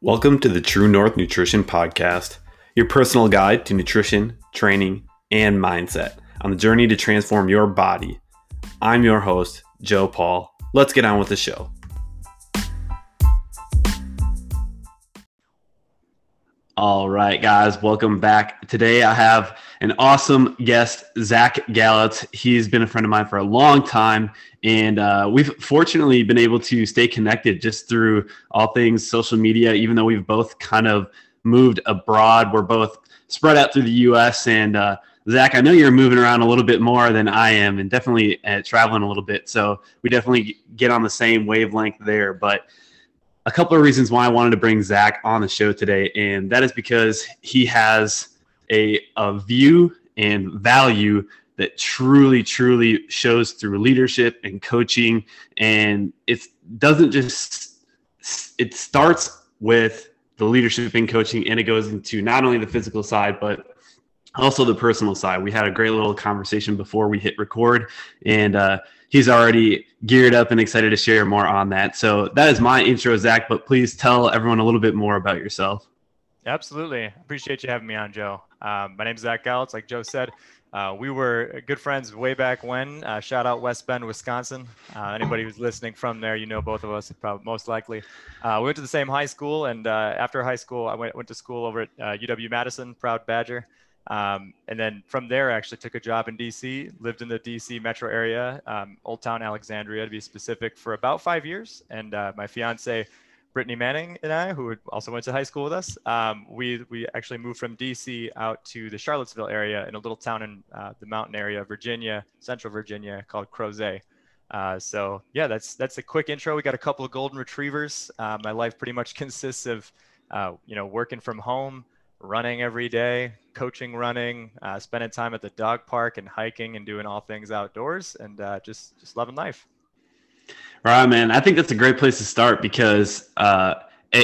Welcome to the True North Nutrition Podcast, your personal guide to nutrition, training, and mindset on the journey to transform your body. I'm your host, Joe Paul. Let's get on with the show. All right, guys, welcome back. Today I have an awesome guest, Zach Galatz. He's been a friend of mine for a long time, and uh, we've fortunately been able to stay connected just through all things social media, even though we've both kind of moved abroad. We're both spread out through the US. And uh, Zach, I know you're moving around a little bit more than I am, and definitely uh, traveling a little bit. So we definitely get on the same wavelength there. But a couple of reasons why I wanted to bring Zach on the show today, and that is because he has a, a view and value that truly, truly shows through leadership and coaching. And it doesn't just, it starts with the leadership and coaching, and it goes into not only the physical side, but also the personal side. We had a great little conversation before we hit record, and uh, he's already geared up and excited to share more on that. So that is my intro, Zach. But please tell everyone a little bit more about yourself. Absolutely, appreciate you having me on, Joe. Um, my name is Zach Galatz. Like Joe said, uh, we were good friends way back when. Uh, shout out West Bend, Wisconsin. Uh, anybody who's listening from there, you know both of us, probably most likely. Uh, we went to the same high school, and uh, after high school, I went went to school over at UW uh, Madison, proud Badger. Um, and then from there, I actually took a job in DC, lived in the DC metro area, um, Old Town Alexandria to be specific, for about five years. And uh, my fiance, Brittany Manning, and I, who also went to high school with us, um, we, we actually moved from DC out to the Charlottesville area in a little town in uh, the mountain area of Virginia, central Virginia, called Crozet. Uh, so yeah, that's that's a quick intro. We got a couple of golden retrievers. Uh, my life pretty much consists of, uh, you know, working from home, running every day, coaching running, uh, spending time at the dog park and hiking and doing all things outdoors and uh, just just loving life. Right, man. I think that's a great place to start because uh,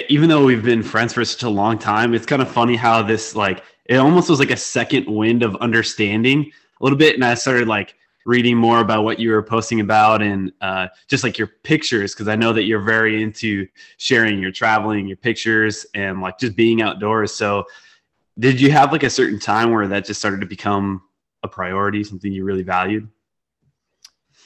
even though we've been friends for such a long time, it's kind of funny how this like it almost was like a second wind of understanding a little bit, and I started like reading more about what you were posting about and uh, just like your pictures because I know that you're very into sharing your traveling, your pictures, and like just being outdoors. So did you have like a certain time where that just started to become a priority, something you really valued?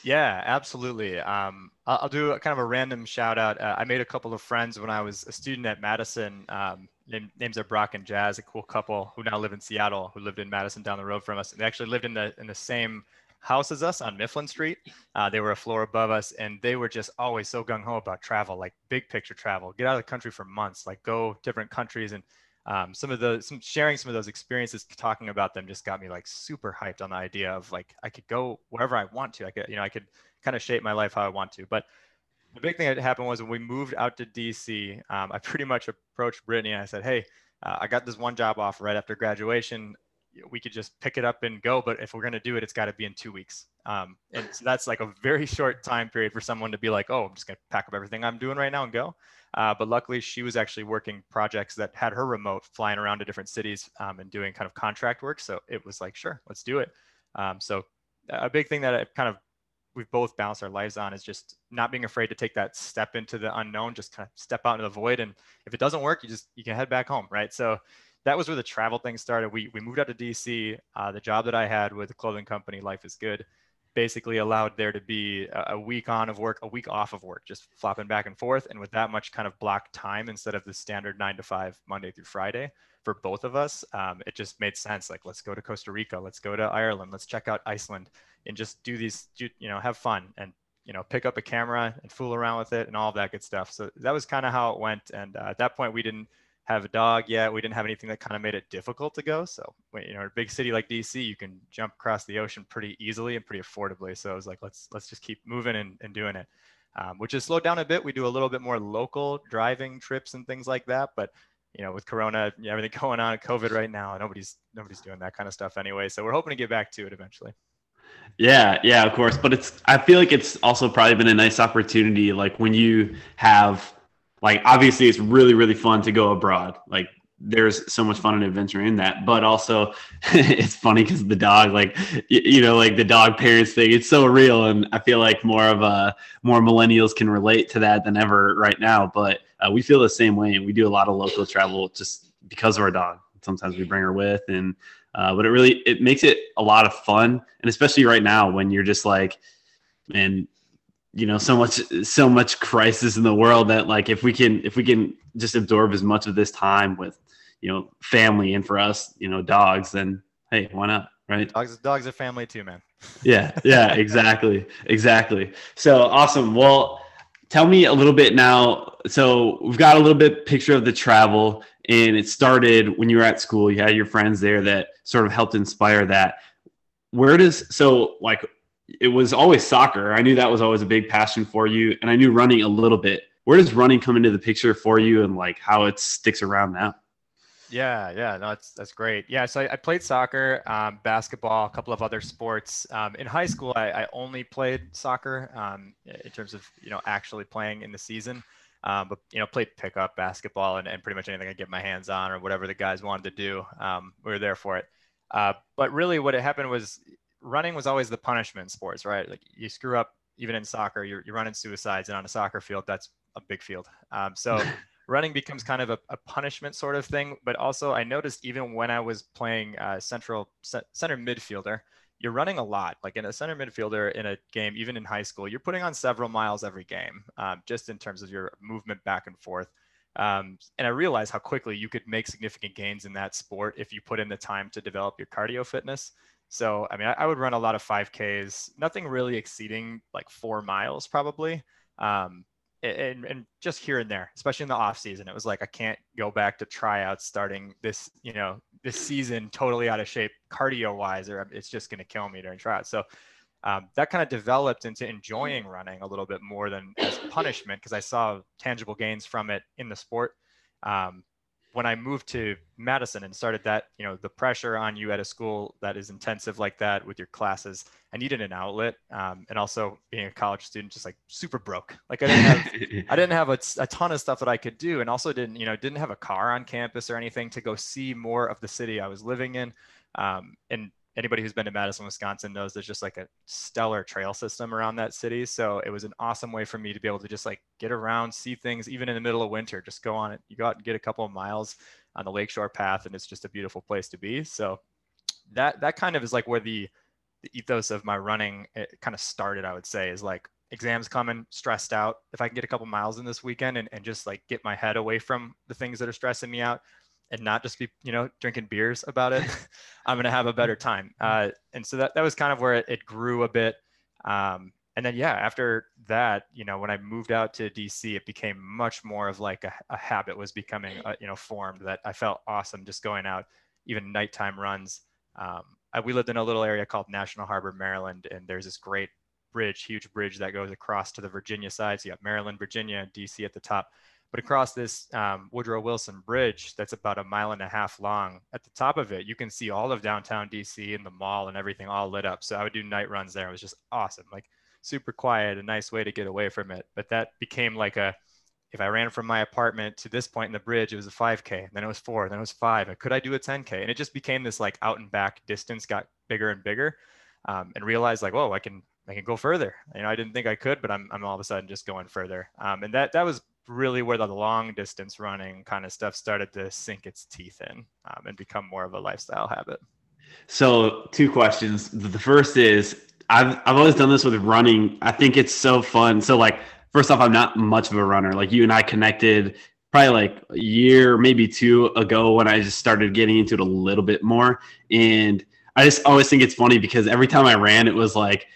Yeah, absolutely. Um, I'll, I'll, do a, kind of a random shout out. Uh, I made a couple of friends when I was a student at Madison. Um, name, names are Brock and Jazz, a cool couple who now live in Seattle, who lived in Madison down the road from us. They actually lived in the in the same house as us on Mifflin Street. Uh, they were a floor above us, and they were just always so gung ho about travel, like big picture travel. Get out of the country for months, like go different countries and um, some of the some sharing some of those experiences talking about them just got me like super hyped on the idea of like i could go wherever i want to. I could you know i could kind of shape my life how i want to. But the big thing that happened was when we moved out to dc um, i pretty much approached brittany and i said hey uh, i got this one job offer right after graduation we could just pick it up and go but if we're going to do it it's got to be in two weeks um, and so that's like a very short time period for someone to be like oh i'm just going to pack up everything i'm doing right now and go uh, but luckily, she was actually working projects that had her remote, flying around to different cities um, and doing kind of contract work. So it was like, sure, let's do it. Um, so a big thing that I kind of we've both balanced our lives on is just not being afraid to take that step into the unknown, just kind of step out into the void. And if it doesn't work, you just you can head back home, right? So that was where the travel thing started. We we moved out to DC. Uh, the job that I had with the clothing company, Life is Good basically allowed there to be a week on of work, a week off of work, just flopping back and forth. And with that much kind of block time instead of the standard nine to five, Monday through Friday for both of us, um, it just made sense. Like, let's go to Costa Rica, let's go to Ireland, let's check out Iceland and just do these, you know, have fun and, you know, pick up a camera and fool around with it and all of that good stuff. So that was kind of how it went. And uh, at that point, we didn't have a dog yet. We didn't have anything that kind of made it difficult to go. So, you know, a big city like DC, you can jump across the ocean pretty easily and pretty affordably. So I was like, let's let's just keep moving and, and doing it, um, which has slowed down a bit. We do a little bit more local driving trips and things like that. But you know, with Corona, everything going on, COVID right now, nobody's nobody's doing that kind of stuff anyway. So we're hoping to get back to it eventually. Yeah, yeah, of course. But it's I feel like it's also probably been a nice opportunity, like when you have like obviously it's really really fun to go abroad like there's so much fun and adventure in that. But also, it's funny because the dog, like you, you, know, like the dog parents thing, it's so real, and I feel like more of a more millennials can relate to that than ever right now. But uh, we feel the same way, and we do a lot of local travel just because of our dog. Sometimes we bring her with, and uh, but it really it makes it a lot of fun, and especially right now when you're just like, man, you know so much so much crisis in the world that like if we can if we can just absorb as much of this time with you know family and for us you know dogs then hey why not right? Dogs dogs are family too man. Yeah yeah exactly exactly. So awesome. Well tell me a little bit now. So we've got a little bit picture of the travel and it started when you were at school. You had your friends there that sort of helped inspire that. Where does so like it was always soccer. I knew that was always a big passion for you, and I knew running a little bit. Where does running come into the picture for you, and like how it sticks around now? Yeah, yeah, no, that's that's great. Yeah, so I, I played soccer, um, basketball, a couple of other sports. Um, in high school, I, I only played soccer um, in terms of you know actually playing in the season. Um, but you know, played pickup basketball and, and pretty much anything I get my hands on or whatever the guys wanted to do. Um, we were there for it. Uh, but really, what had happened was running was always the punishment in sports, right? Like you screw up even in soccer, you're, you're running suicides, and on a soccer field, that's a big field. Um, so running becomes kind of a, a, punishment sort of thing. But also, I noticed even when I was playing uh, central center midfielder, you're running a lot. Like in a center midfielder in a game, even in high school, you're putting on several miles every game, um, just in terms of your movement back and forth. Um, and I realized how quickly you could make significant gains in that sport if you put in the time to develop your cardio fitness. So, I mean, I, I, would run a lot of 5Ks, nothing really exceeding like four miles probably. Um, and, and just here and there, especially in the off season, it was like, I can't go back to tryouts starting this, you know, this season totally out of shape cardio wise, or it's just going to kill me during tryouts. So um, that kind of developed into enjoying running a little bit more than as punishment because I saw tangible gains from it in the sport. Um, when I moved to Madison and started that, you know, the pressure on you at a school that is intensive like that with your classes, I needed an outlet. Um, and also being a college student, just like super broke. Like I didn't have, I didn't have a, a, ton of stuff that I could do, and also didn't, you know, didn't have a car on campus or anything to go see more of the city I was living in. Um, and anybody who's been to Madison, Wisconsin knows there's just like a stellar trail system around that city. So it was an awesome way for me to be able to just like get around, see things, even in the middle of winter. Just go on it. You go out and get a couple of miles on the lakeshore path, and it's just a beautiful place to be. So that that kind of is like where the the ethos of my running eh, it kind of started. I would say is like exams coming, stressed out. If I can get a couple miles in this weekend and, and just like get my head away from the things that are stressing me out, and not just be you know drinking beers about it i'm going to have a better time. Uh, and so that, that was kind of where it, it grew a bit. Um, and then yeah after that you know when i moved out to dc it became much more of like a, a habit was becoming uh, you know formed that i felt awesome just going out even nighttime runs. Um, I, we lived in a little area called national harbor maryland and there's this great bridge huge bridge that goes across to the virginia side. So you got maryland virginia dc at the top but across this um, Woodrow Wilson Bridge, that's about a mile and a half long, at the top of it, you can see all of downtown DC and the mall and everything all lit up. So I would do night runs there. It was just awesome, like super quiet, a nice way to get away from it. But that became like a, if I ran from my apartment to this point in the bridge, it was a 5K, then it was four, then it was five. Could I do a 10K? And it just became this like out and back distance got bigger and bigger, um, and realized like, whoa, I can I can go further. You know, I didn't think I could, but I'm I'm all of a sudden just going further. Um, and that that was really where the long distance running kind of stuff started to sink its teeth in um, and become more of a lifestyle habit. So, two questions. The first is I've, I've always done this with running. I think it's so fun. So, like, first off, I'm not much of a runner. Like, you and I connected probably like a year, maybe two ago when I just started getting into it a little bit more. And I just always think it's funny because every time I ran, it was like,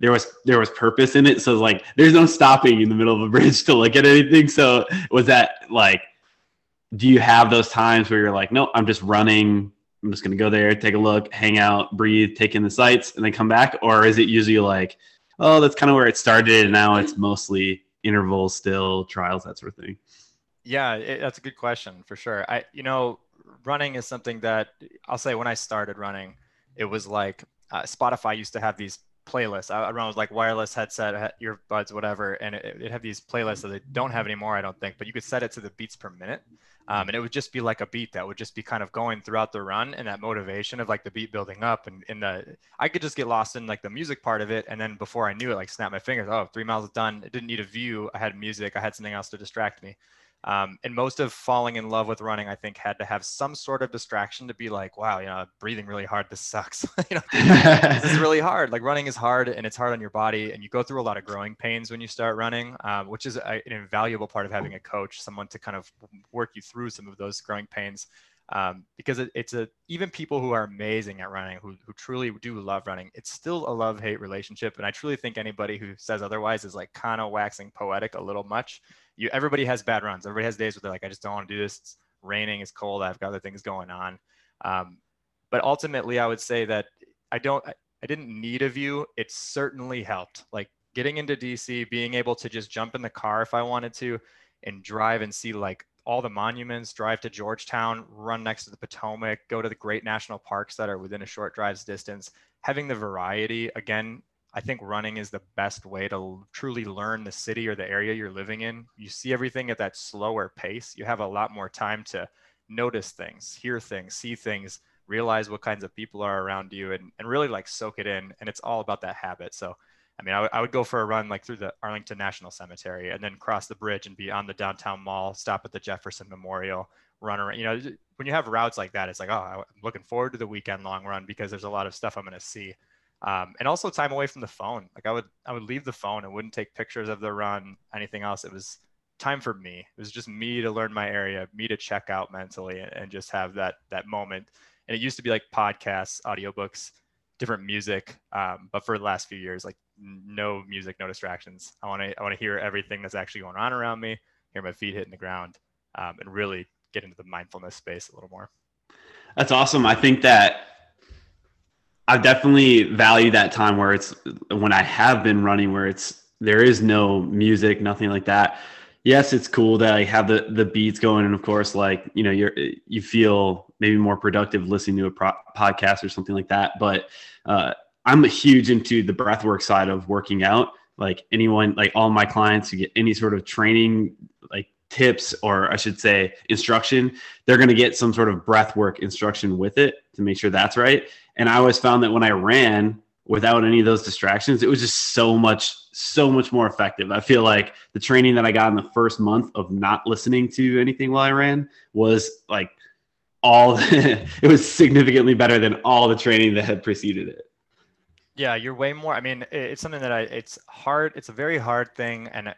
there was there was purpose in it. So like there's no stopping in the middle of a bridge to look at anything. So was that like do you have those times where you're like, no, I'm just running, I'm just gonna go there, take a look, hang out, breathe, take in the sights, and then come back? Or is it usually like, oh, that's kind of where it started and now it's mostly intervals still, trials, that sort of thing? Yeah, it, that's a good question for sure. I you know, running is something that I'll say when I started running, it was like uh, Spotify used to have these playlists. I, I run with like wireless headset, earbuds, whatever, and it, it had these playlists that they don't have anymore, I don't think. But you could set it to the beats per minute, um, and it would just be like a beat that would just be kind of going throughout the run, and that motivation of like the beat building up, and in the I could just get lost in like the music part of it, and then before I knew it, like snap my fingers. Oh, three miles done. It didn't need a view. I had music. I had something else to distract me. Um, and most of falling in love with running, I think, had to have some sort of distraction to be like, wow, you know, breathing really hard. This sucks. you know, this is really hard. Like running is hard and it's hard on your body. And you go through a lot of growing pains when you start running, um, which is a, an invaluable part of having a coach, someone to kind of work you through some of those growing pains. Um, because it, it's a even people who are amazing at running who, who truly do love running it's still a love hate relationship and i truly think anybody who says otherwise is like kind of waxing poetic a little much you everybody has bad runs. Everybody has days where they're like, I just don't want to do this. It's raining, it's cold, I've got other things going on. Um, but ultimately, I would say that I don't. I didn't need a view. It certainly helped. Like getting into DC, being able to just jump in the car if I wanted to, and drive and see like all the monuments, drive to Georgetown, run next to the Potomac, go to the great national parks that are within a short drive's distance. Having the variety, again, I think running is the best way to truly learn the city or the area you're living in. You see everything at that slower pace. You have a lot more time to notice things, hear things, see things, realize what kinds of people are around you, and, and really like soak it in. And it's all about that habit. So, I mean, I, w- I would go for a run like through the Arlington National Cemetery and then cross the bridge and be on the downtown mall, stop at the Jefferson Memorial, run around. You know, when you have routes like that, it's like, oh, I'm looking forward to the weekend long run because there's a lot of stuff I'm going to see um, and also time away from the phone. Like I would, I would leave the phone and wouldn't take pictures of the run, anything else. It was time for me. It was just me to learn my area, me to check out mentally, and, and just have that that moment. And it used to be like podcasts, audiobooks, different music. Um, but for the last few years, like no music, no distractions. I want to, I want to hear everything that's actually going on around me, hear my feet hitting the ground, um, and really get into the mindfulness space a little more. That's awesome. I think that I definitely value that time where it's when I have been running where it's there is no music, nothing like that. Yes, it's cool that I have the the beats going, and of course, like you know, you're you feel maybe more productive listening to a pro- podcast or something like that. But uh, I'm huge into the breathwork side of working out. Like anyone, like all my clients who get any sort of training, like tips or I should say instruction, they're going to get some sort of breath work instruction with it to make sure that's right. And I always found that when I ran without any of those distractions, it was just so much, so much more effective. I feel like the training that I got in the first month of not listening to anything while I ran was like all, it was significantly better than all the training that had preceded it. Yeah, you're way more. I mean, it's something that I, it's hard. It's a very hard thing. And uh,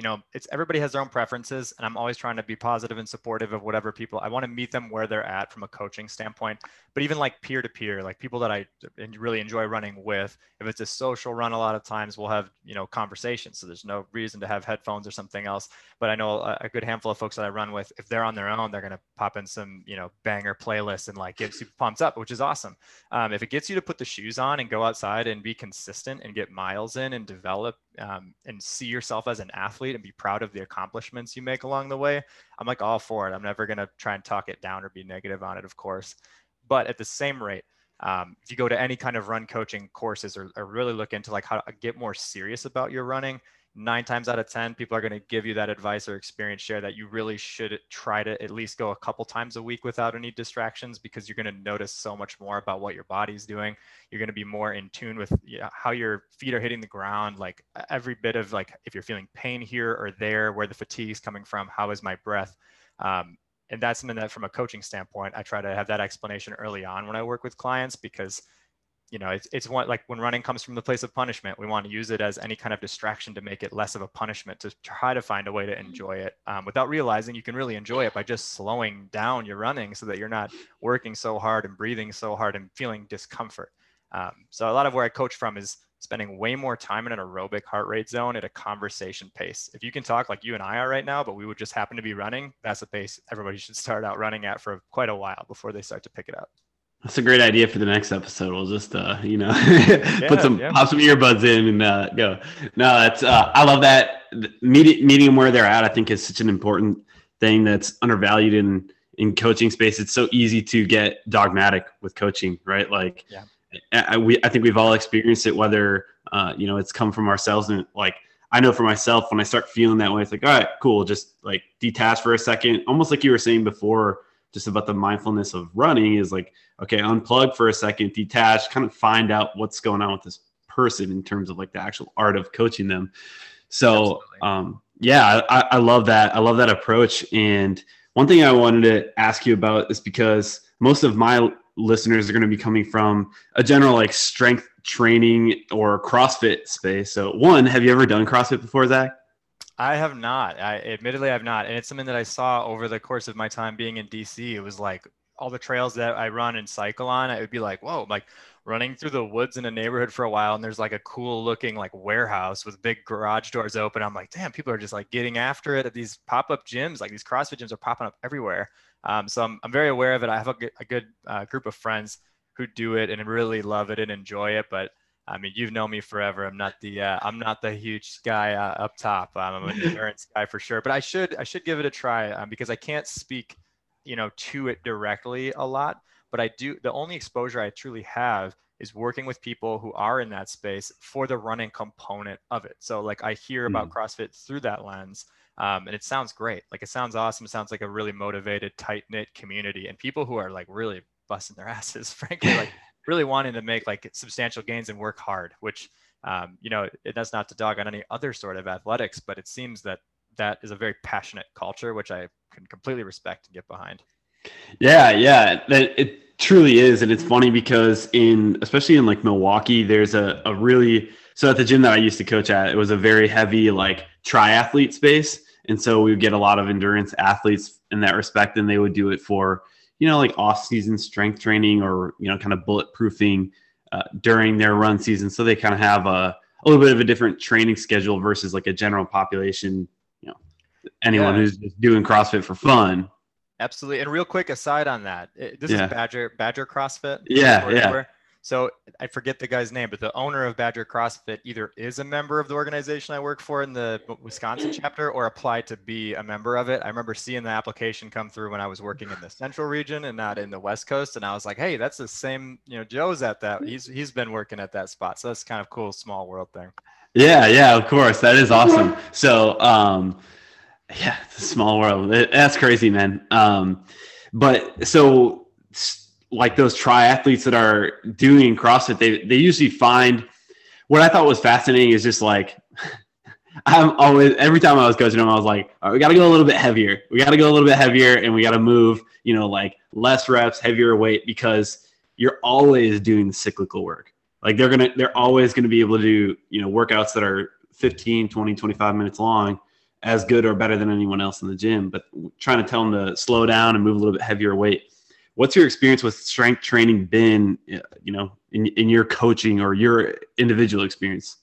you know, it's everybody has their own preferences, and I'm always trying to be positive and supportive of whatever people I want to meet them where they're at from a coaching standpoint. But even like peer to peer, like people that I really enjoy running with, if it's a social run, a lot of times we'll have you know conversations. So there's no reason to have headphones or something else. But I know a, good handful of folks that I run with, if they're on their own, they're gonna pop in some you know banger playlists and like get super pumped up, which is awesome. Um, if it gets you to put the shoes on and go outside and be consistent and get miles in and develop um, and see yourself as an athlete and be proud of the accomplishments you make along the way, I'm like all for it. I'm never going to try and talk it down or be negative on it, of course. But at the same rate, um, if you go to any kind of run coaching courses or, or really look into like how to get more serious about your running, nine times out of 10, people are going to give you that advice or experience share that you really should try to at least go a couple times a week without any distractions because you're going to notice so much more about what your body's doing. You're going to be more in tune with how your feet are hitting the ground, like every bit of like if you're feeling pain here or there, where the fatigue is coming from, how is my breath? Um, and that's something that from a coaching standpoint, I try to have that explanation early on when I work with clients because you know, it's, it's one like when running comes from the place of punishment, we want to use it as any kind of distraction to make it less of a punishment to try to find a way to mm-hmm. enjoy it um, without realizing you can really enjoy it by just slowing down your running so that you're not working so hard and breathing so hard and feeling discomfort. Um, so a lot of where I coach from is spending way more time in an aerobic heart rate zone at a conversation pace. If you can talk like you and I are right now, but we would just happen to be running, that's the pace everybody should start out running at for quite a while before they start to pick it up. That's a great idea for the next episode. We'll just, uh, you know, yeah, put some yeah. pop some earbuds in and uh, go. No, that's uh, I love that meeting meeting where they're at. I think is such an important thing that's undervalued in in coaching space. It's so easy to get dogmatic with coaching, right? Like, yeah. I, we, I think we've all experienced it, whether, uh, you know, it's come from ourselves and like, I know for myself, when I start feeling that way, it's like, all right, cool. Just like detach for a second, almost like you were saying before, just about the mindfulness of running is like, okay, unplug for a second, detach, kind of find out what's going on with this person in terms of like the actual art of coaching them. So, um, yeah, I, I love that. I love that approach. And one thing I wanted to ask you about is because most of my listeners are going to be coming from a general like strength training or CrossFit space. So, one, have you ever done CrossFit before, Zach? I have not. I admittedly I have not, and it's something that I saw over the course of my time being in DC. It was like all the trails that I run and cycle on. It would be like, whoa, like running through the woods in a neighborhood for a while, and there's like a cool looking like warehouse with big garage doors open. I'm like, damn, people are just like getting after it at these pop up gyms. Like these CrossFit gyms are popping up everywhere. Um, so I'm, I'm very aware of it. I have a, a good uh, group of friends who do it and really love it and enjoy it, but I mean, you've known me forever. I'm not the uh, I'm not the huge guy uh, up top. I'm an endurance guy for sure, but I should I should give it a try um, because I can't speak, you know, to it directly a lot. But I do. The only exposure I truly have is working with people who are in that space for the running component of it. So like I hear about mm. CrossFit through that lens. Um, and it sounds great. Like it sounds awesome. It sounds like a really motivated, tight knit community and people who are like really busting their asses, frankly, like really wanting to make like substantial gains and work hard, which, um, you know, it, that's not to dog on any other sort of athletics, but it seems that that is a very passionate culture, which I can completely respect and get behind. Yeah, yeah, that it truly is, and it's funny because in especially in like Milwaukee, there's a, a really so at the gym that I used to coach at, it was a very heavy like triathlete space, and so we would get a lot of endurance athletes in that respect, and they would do it for you know, like off season strength training or, you know, kind of bulletproofing uh, during their run season. So they kind of have a, a little bit of a different training schedule versus like a general population, you know, anyone yeah. who's just doing CrossFit for fun. Absolutely. And real quick aside on that, this yeah. is Badger Badger CrossFit. Yeah, yeah. So I forget the guy's name, but the owner of Badger CrossFit either is a member of the organization I work for in the Wisconsin chapter or applied to be a member of it. I remember seeing the application come through when I was working in the central region and not in the West Coast. And I was like, hey, that's the same, you know, Joe's at that. He's he's been working at that spot. So that's kind of cool, small world thing. Yeah, yeah, of course. That is awesome. So um yeah, it's a small world. It, that's crazy, man. Um but so like those triathletes that are doing CrossFit, they they usually find what I thought was fascinating is just like I'm always every time I was coaching them, I was like, all right, we got to go a little bit heavier. We got to go a little bit heavier, and we got to move, you know, like less reps, heavier weight, because you're always doing the cyclical work. Like they're gonna, they're always gonna be able to do, you know, workouts that are 15, 20, 25 minutes long, as good or better than anyone else in the gym. But trying to tell them to slow down and move a little bit heavier weight what's your experience with strength training been you know in, in your coaching or your individual experience?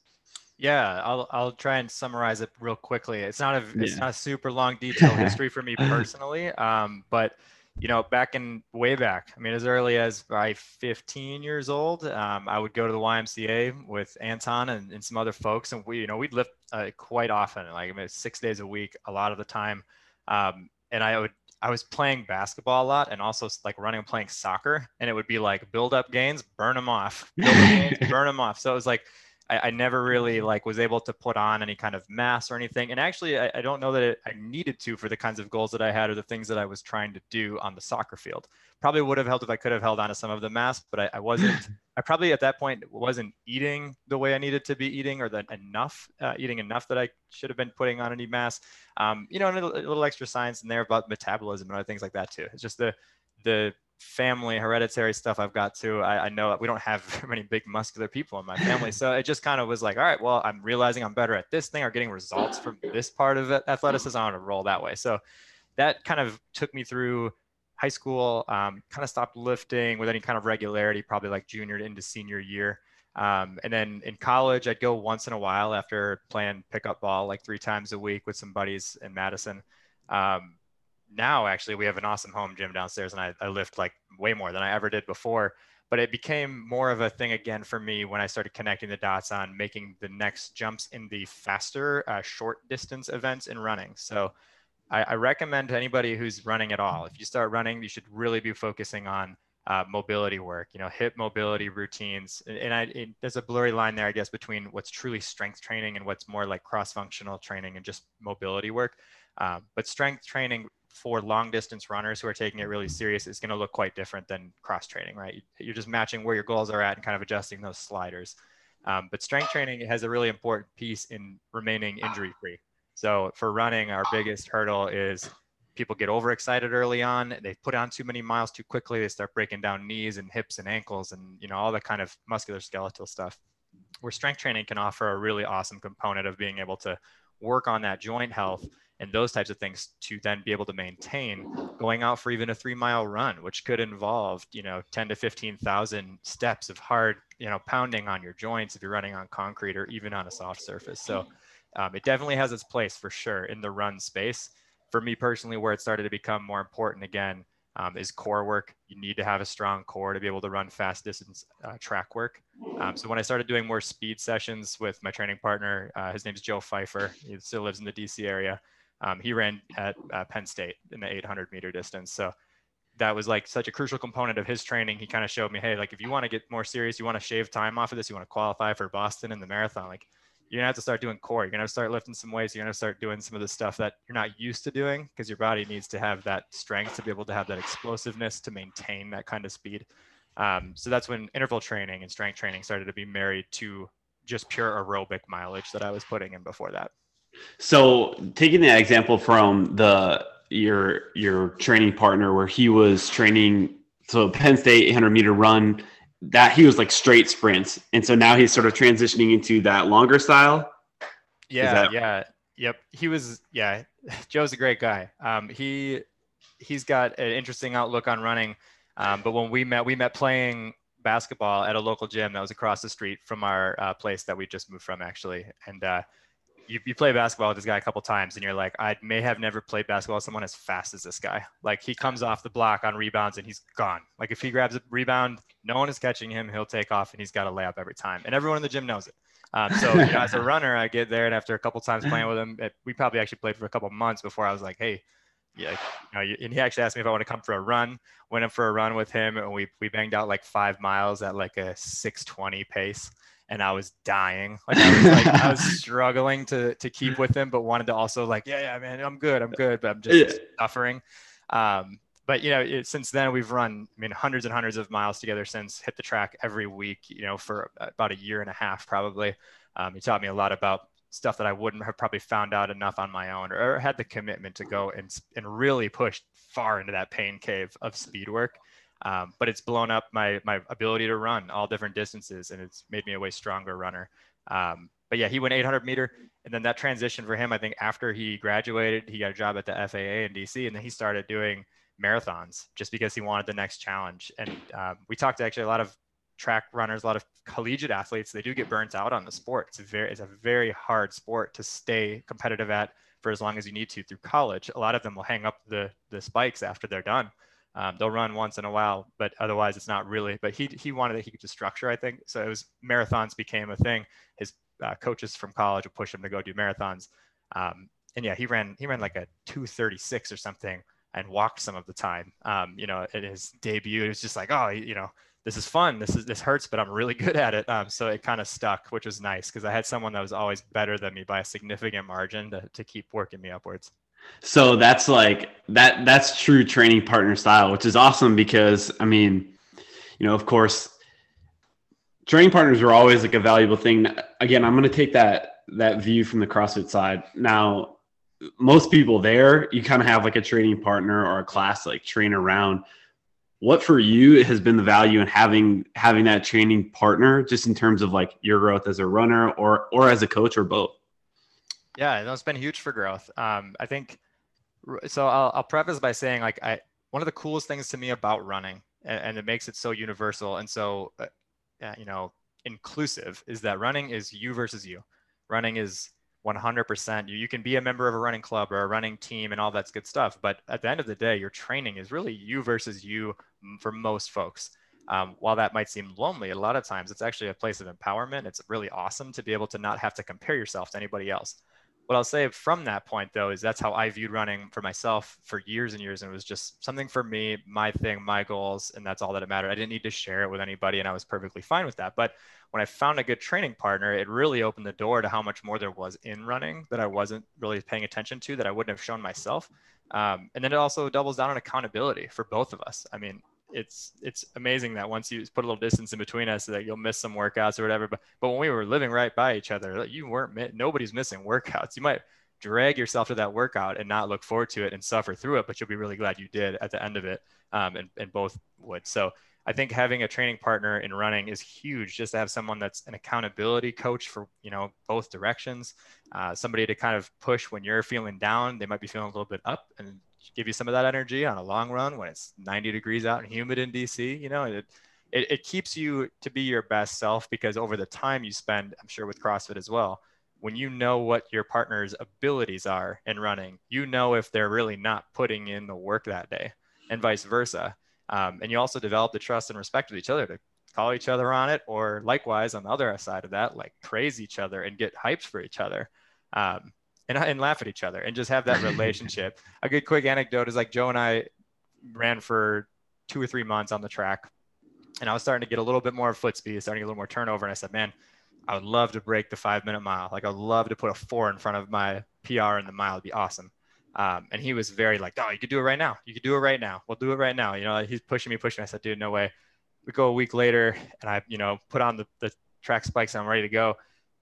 Yeah i'll, I'll try and summarize it real quickly. It's not a it's not a super long detailed history for me personally um, but you know back in way back i mean as early as by 15 years old um, i would go to the ymca with anton and, and some other folks and we you know we'd lift uh, quite often like I mean, six days a week a lot of the time um, and i would I was playing basketball a lot and also like running and playing soccer. And it would be like build up gains, burn them off, build up gains, burn them off. So it was like I, I, never really like was able to put on any kind of mass or anything. And actually, I, I don't know that it, I needed to for the kinds of goals that I had or the things that I was trying to do on the soccer field. Probably would have helped if I could have held on to some of the mass, but I, I wasn't. I probably at that point wasn't eating the way I needed to be eating or that enough uh, eating enough that I should have been putting on any mass. Um, you know, and a a little extra science in there about metabolism and other things like that too. It's just the the family hereditary stuff I've got to. I, I know we don't have many big muscular people in my family. So it just kind of was like, all right, well, I'm realizing I'm better at this thing or getting results from this part of athleticism. I want to roll that way. So that kind of took me through high school, um, kind of stopped lifting with any kind of regularity, probably like junior into senior year. Um, and then in college, I'd go once in a while after playing pickup ball like three times a week with some buddies in Madison. Um, now actually we have an awesome home gym downstairs and I, I lift like way more than I ever did before. But it became more of a thing again for me when I started connecting the dots on making the next jumps in the faster uh, short distance events in running. So I, I, recommend to anybody who's running at all, if you start running, you should really be focusing on uh, mobility work, you know, hip mobility routines. And, and I, it, there's a blurry line there, I guess, between what's truly strength training and what's more like cross-functional training and just mobility work. Um, but strength training for long distance runners who are taking it really serious is going to look quite different than cross training, right? You're just matching where your goals are at and kind of adjusting those sliders. Um, but strength training has a really important piece in remaining injury free. So for running, our biggest hurdle is people get overexcited early on. They put on too many miles too quickly. They start breaking down knees and hips and ankles and you know all that kind of muscular skeletal stuff. Where strength training can offer a really awesome component of being able to work on that joint health and those types of things to then be able to maintain going out for even a three mile run, which could involve, you know, 10 to 15,000 steps of hard, you know, pounding on your joints if you're running on concrete or even on a soft surface. So um, it definitely has its place for sure in the run space. For me personally, where it started to become more important again um, is core work. You need to have a strong core to be able to run fast distance uh, track work. Um, so when I started doing more speed sessions with my training partner, uh, his name is Joe Pfeiffer. He still lives in the DC area. Um, he ran at uh, Penn State in the 800 meter distance. So that was like such a crucial component of his training. He kind of showed me, hey, like if you want to get more serious, you want to shave time off of this, you want to qualify for Boston in the marathon, like you're gonna have to start doing core. You're gonna start lifting some weights. You're gonna start doing some of the stuff that you're not used to doing because your body needs to have that strength to be able to have that explosiveness to maintain that kind of speed. Um, so that's when interval training and strength training started to be married to just pure aerobic mileage that I was putting in before that. So taking the example from the your your training partner where he was training so Penn State 800 meter run that he was like straight sprints. And so now he's sort of transitioning into that longer style. Yeah that- yeah. Yep. He was yeah joe's a great guy. Um, he he's got an interesting outlook on running. Um, but when we met we met playing basketball at a local gym that was across the street from our uh, place that we just moved from actually. And uh, you, you play basketball with this guy a couple times and you're like, I may have never played basketball with someone as fast as this guy. Like he comes off the block on rebounds and he's gone. Like if he grabs a rebound, no one is catching him. He'll take off and he's got a layup every time. And everyone in the gym knows it. Um, so you know, as a runner, I get there and after a couple times playing with him, it, we probably actually played for a couple months before I was like, hey, yeah, you know, and he actually asked me if I want to come for a run. Went in for a run with him, and we we banged out like five miles at like a 6:20 pace and I was dying. Like I was like I was struggling to to keep with him, but wanted to also like, yeah, yeah, man, I'm good, I'm good, but I'm just yeah. suffering. Um, but you know, it, since then we've run, I mean, hundreds and hundreds of miles together since hit the track every week. You know, for about a year and a half probably. Um, he taught me a lot about stuff that I wouldn't have probably found out enough on my own, or, or had the commitment to go and and really push far into that pain cave of speed work. Um, but it's blown up my my ability to run all different distances, and it's made me a way stronger runner. Um, but yeah, he went 800 meter, and then that transition for him, I think after he graduated, he got a job at the FAA in DC, and then he started doing marathons just because he wanted the next challenge. And um, we talked to actually a lot of track runners, a lot of collegiate athletes. They do get burnt out on the sport. It's a very it's a very hard sport to stay competitive at for as long as you need to through college. A lot of them will hang up the the spikes after they're done. Um, they'll run once in a while, but otherwise it's not really. But he he wanted that he could just structure, I think. So it was marathons became a thing. His uh, coaches from college would push him to go do marathons. Um, and yeah, he ran he ran like a 236 or something and walked some of the time. Um, you know, in his debut, it was just like, oh, you know, this is fun. This is this hurts, but I'm really good at it. Um, so it kind of stuck, which was nice because I had someone that was always better than me by a significant margin to, to keep working me upwards. So that's like that that's true training partner style, which is awesome because I mean, you know, of course, training partners are always like a valuable thing. Again, I'm going to take that that view from the CrossFit side. Now, most people there, you kind of have like a training partner or a class like train around. What for you has been the value in having having that training partner, just in terms of like your growth as a runner or or as a coach or both? Yeah, that's been huge for growth. Um, I think so. I'll, I'll preface by saying like I one of the coolest things to me about running, and, and it makes it so universal and so uh, you know inclusive, is that running is you versus you. Running is 100% you. You can be a member of a running club or a running team and all that's good stuff, but at the end of the day, your training is really you versus you for most folks. Um, while that might seem lonely, a lot of times it's actually a place of empowerment. It's really awesome to be able to not have to compare yourself to anybody else what I'll say from that point though is that's how I viewed running for myself for years and years. And it was just something for me, my thing, my goals, and that's all that it mattered. I didn't need to share it with anybody, and I was perfectly fine with that. But when I found a good training partner, it really opened the door to how much more there was in running that I wasn't really paying attention to that I wouldn't have shown myself. Um, and then it also doubles down on accountability for both of us. I mean, it's it's amazing that once you put a little distance in between us that you'll miss some workouts or whatever but but when we were living right by each other you weren't nobody's missing workouts. You might drag yourself to that workout and not look forward to it and suffer through it but you'll be really glad you did at the end of it um, and, and both would. So i think having a training partner in running is huge just to have someone that's an accountability coach for you know both directions uh, somebody to kind of push when you're feeling down they might be feeling a little bit up and give you some of that energy on a long run when it's 90 degrees out and humid in DC. You know, it, it, it keeps you to be your best self because over the time you spend, I'm sure with CrossFit as well, when you know what your partner's abilities are in running, you know if they're really not putting in the work that day and vice versa. Um, and you also develop the trust and respect with each other to call each other on it, or likewise on the other side of that, like praise each other and get hyped for each other. Um, and, and laugh at each other and just have that relationship. a good quick anecdote is like Joe and I ran for two or three months on the track and I was starting to get a little bit more foot speed, starting to get a little more turnover. And I said, man, I would love to break the five minute mile. Like I would love to put a four in front of my PR in the mile. It'd be awesome. Um, and he was very like, oh, you could do it right now. You could do it right now. We'll do it right now. You know, he's pushing me, pushing me. I said, dude, no way. We go a week later and I, you know, put on the, the track spikes and I'm ready to go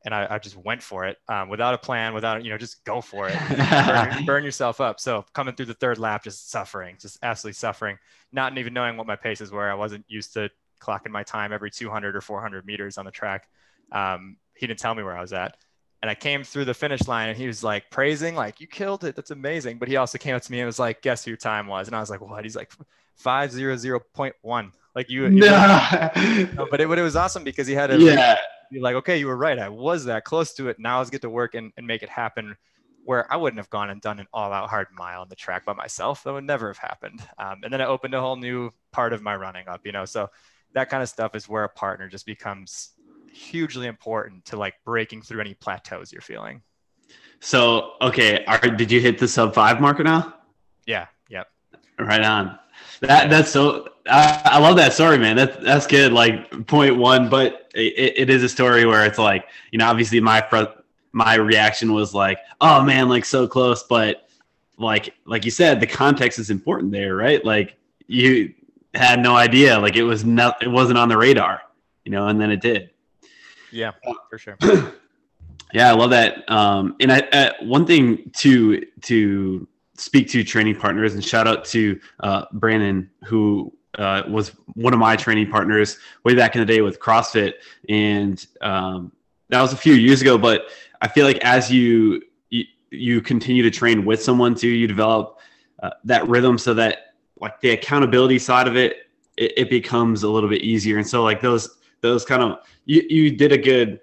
and I, I, just went for it um, without a plan, without you know, just go for it, burn, burn, yourself up. So coming through the third lap, just suffering, just absolutely suffering, not even knowing what my paces were. I wasn't used to clocking my time every 200 or 400 meters on the track. Um, he didn't tell me where I was at, and I came through the finish line, and he was like praising, like you killed it, that's amazing. But he also came up to me and was like, guess who your time was? And I was like, what? He's like, five zero zero point one. Like you, you no. no, but it, but it was awesome because he had a yeah be like, okay, you were right. I was that close to it. Now let's get to work and, and make it happen where I wouldn't have gone and done an all out hard mile on the track by myself. That would never have happened. Um, and then it opened a whole new part of my running up, you know? So that kind of stuff is where a partner just becomes hugely important to like breaking through any plateaus you're feeling. So, okay. Are, did you hit the sub five marker now? Yeah. Yep. Right on. That that's so. I, I love that story, man. That that's good. Like point one, but it, it is a story where it's like you know, obviously my my reaction was like, oh man, like so close, but like like you said, the context is important there, right? Like you had no idea, like it was not, it wasn't on the radar, you know, and then it did. Yeah, for sure. yeah, I love that. Um, and I, uh, one thing to to speak to training partners and shout out to uh, Brandon, who uh, was one of my training partners way back in the day with CrossFit. And um, that was a few years ago, but I feel like as you, you, continue to train with someone too, you develop uh, that rhythm so that like the accountability side of it, it, it becomes a little bit easier. And so like those, those kind of, you, you did a good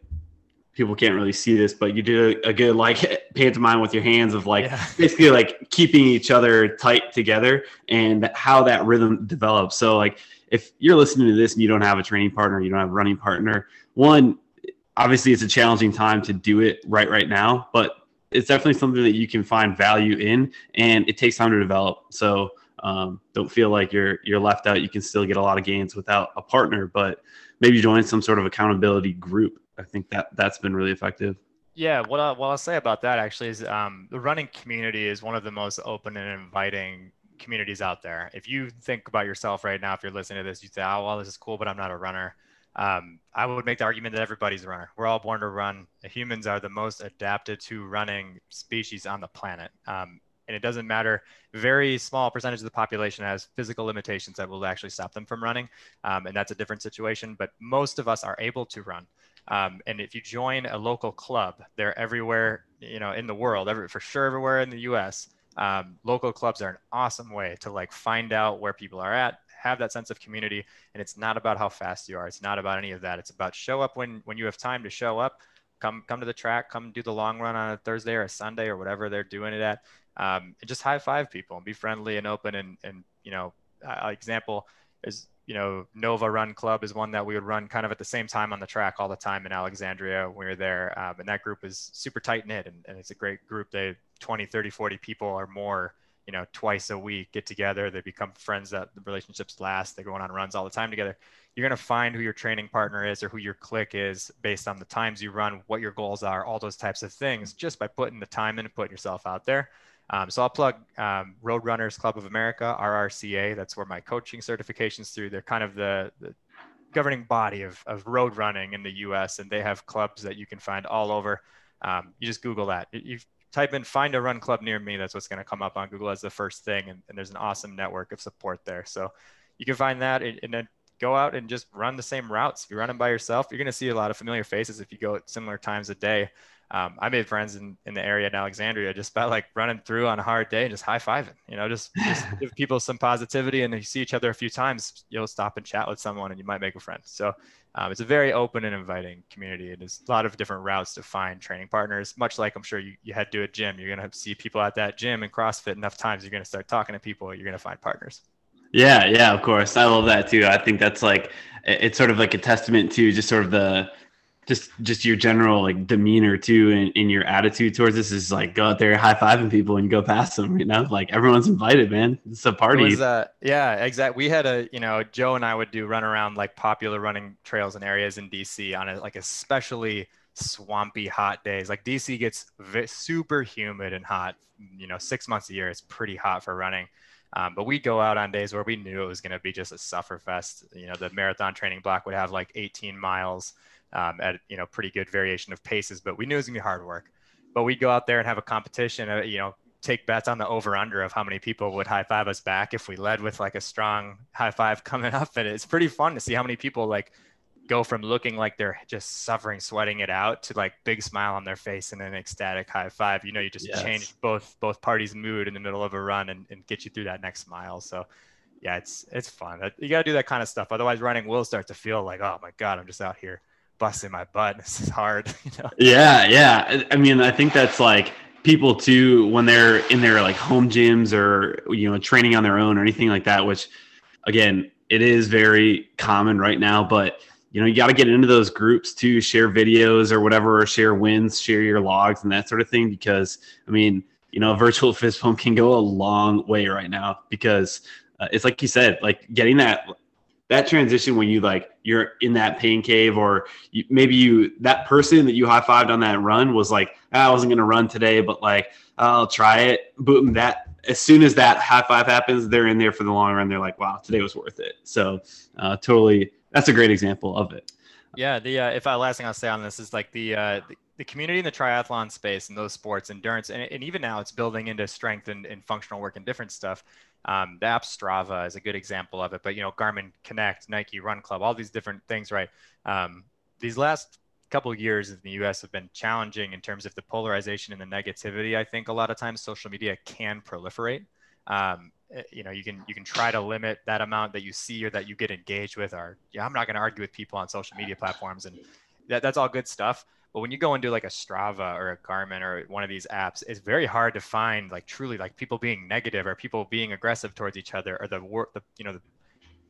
people can't really see this, but you did a, a good like pantomime with your hands of like yeah. basically like keeping each other tight together and how that rhythm develops. So like if you're listening to this and you don't have a training partner, you don't have a running partner, one, obviously it's a challenging time to do it right right now, but it's definitely something that you can find value in and it takes time to develop. So um, don't feel like you're you're left out. You can still get a lot of gains without a partner, but maybe join some sort of accountability group I think that that's been really effective. Yeah, what, I, what I'll say about that actually is um, the running community is one of the most open and inviting communities out there. If you think about yourself right now, if you're listening to this, you say, oh, well, this is cool, but I'm not a runner. Um, I would make the argument that everybody's a runner. We're all born to run. Humans are the most adapted to running species on the planet. Um, and it doesn't matter. Very small percentage of the population has physical limitations that will actually stop them from running. Um, and that's a different situation. But most of us are able to run. Um, and if you join a local club, they're everywhere, you know, in the world, every, for sure, everywhere in the U.S. Um, local clubs are an awesome way to like find out where people are at, have that sense of community. And it's not about how fast you are. It's not about any of that. It's about show up when when you have time to show up. Come come to the track. Come do the long run on a Thursday or a Sunday or whatever they're doing it at. Um, and just high five people and be friendly and open. And and you know, uh, example is you know, Nova Run Club is one that we would run kind of at the same time on the track all the time in Alexandria we were there. Um, and that group is super tight knit and, and, it's a great group. They 20, 30, 40 people or more, you know, twice a week get together. They become friends that the relationships last. They're going on runs all the time together. You're going to find who your training partner is or who your clique is based on the times you run, what your goals are, all those types of things, just by putting the time in and putting yourself out there. Um, so I'll plug um, Roadrunners Club of America, RRCA. That's where my coaching certifications through. They're kind of the, the governing body of, of road running in the U.S. and they have clubs that you can find all over. Um, you just Google that. You type in "find a run club near me." That's what's going to come up on Google as the first thing, and, and, there's an awesome network of support there. So you can find that and, and then go out and just run the same routes. If you're running by yourself, you're going to see a lot of familiar faces if you go at similar times a day um, I made friends in, in the area in Alexandria just by like running through on a hard day and just high fiving, you know, just, just give people some positivity. And if you see each other a few times, you'll stop and chat with someone and you might make a friend. So um, it's a very open and inviting community. And there's a lot of different routes to find training partners, much like I'm sure you, you head to a gym. You're going to see people at that gym and CrossFit enough times. You're going to start talking to people. You're going to find partners. Yeah, yeah, of course. I love that too. I think that's like, it's sort of like a testament to just sort of the, just just your general like demeanor too and, in your attitude towards this is like go out there high fiving people and go past them you know? Like everyone's invited man. It's a party. it was, uh, yeah exactly we had a you know joe and i would do run around like popular running trails and areas in dc on a, like especially swampy hot days. Like dc gets v- super humid and hot you know six months a year it's pretty hot for running. Um, but we'd go out on days where we knew it was going to be just a suffer fest. You know the marathon training block would have like 18 miles um, at you know pretty good variation of paces. But we knew it was gonna be hard work. But we'd go out there and have a competition. Uh, you know, take bets on the over under of how many people would high five us back if we led with like a strong high five coming up. And it's pretty fun to see how many people like go from looking like they're just suffering, sweating it out to like big smile on their face and an ecstatic high five. You know, you just yes. change both both parties' mood in the middle of a run and, and get you through that next mile. So yeah, it's it's fun. You got to do that kind of stuff. Otherwise, running will start to feel like, oh my god, I'm just out here busting my butt. This is hard. You know? Yeah, yeah. I mean, I think that's like people too when they're in their like home gyms or you know training on their own or anything like that. Which, again, it is very common right now. But you know, you got to get into those groups to share videos or whatever, or share wins, share your logs and that sort of thing. Because I mean, you know, a virtual fist pump can go a long way right now because uh, it's like you said, like getting that that transition when you like you're in that pain cave or you, maybe you that person that you high-fived on that run was like ah, i wasn't going to run today but like i'll try it. Boom that as soon as that high five happens they're in there for the long run. They're like wow today was worth it. So uh, totally that's a great example of it. Yeah the uh, if i last thing i'll say on this is like the, uh, the the community in the triathlon space and those sports endurance and, and even now it's building into strength and, and functional work and different stuff um, the app Strava is a good example of it, but you know, Garmin Connect, Nike Run Club, all these different things, right? Um, these last couple years in the US have been challenging in terms of the polarization and the negativity. I think a lot of times social media can proliferate. Um, eh, you know, you can you can try to limit that amount that you see or that you get engaged with. Or yeah, I'm not going to argue with people on social media platforms, and that, that's all good stuff. But when you go into like a Strava or a Garmin or one of these apps, it's very hard to find like truly like people being negative or people being aggressive towards each other or the work, the you know, the,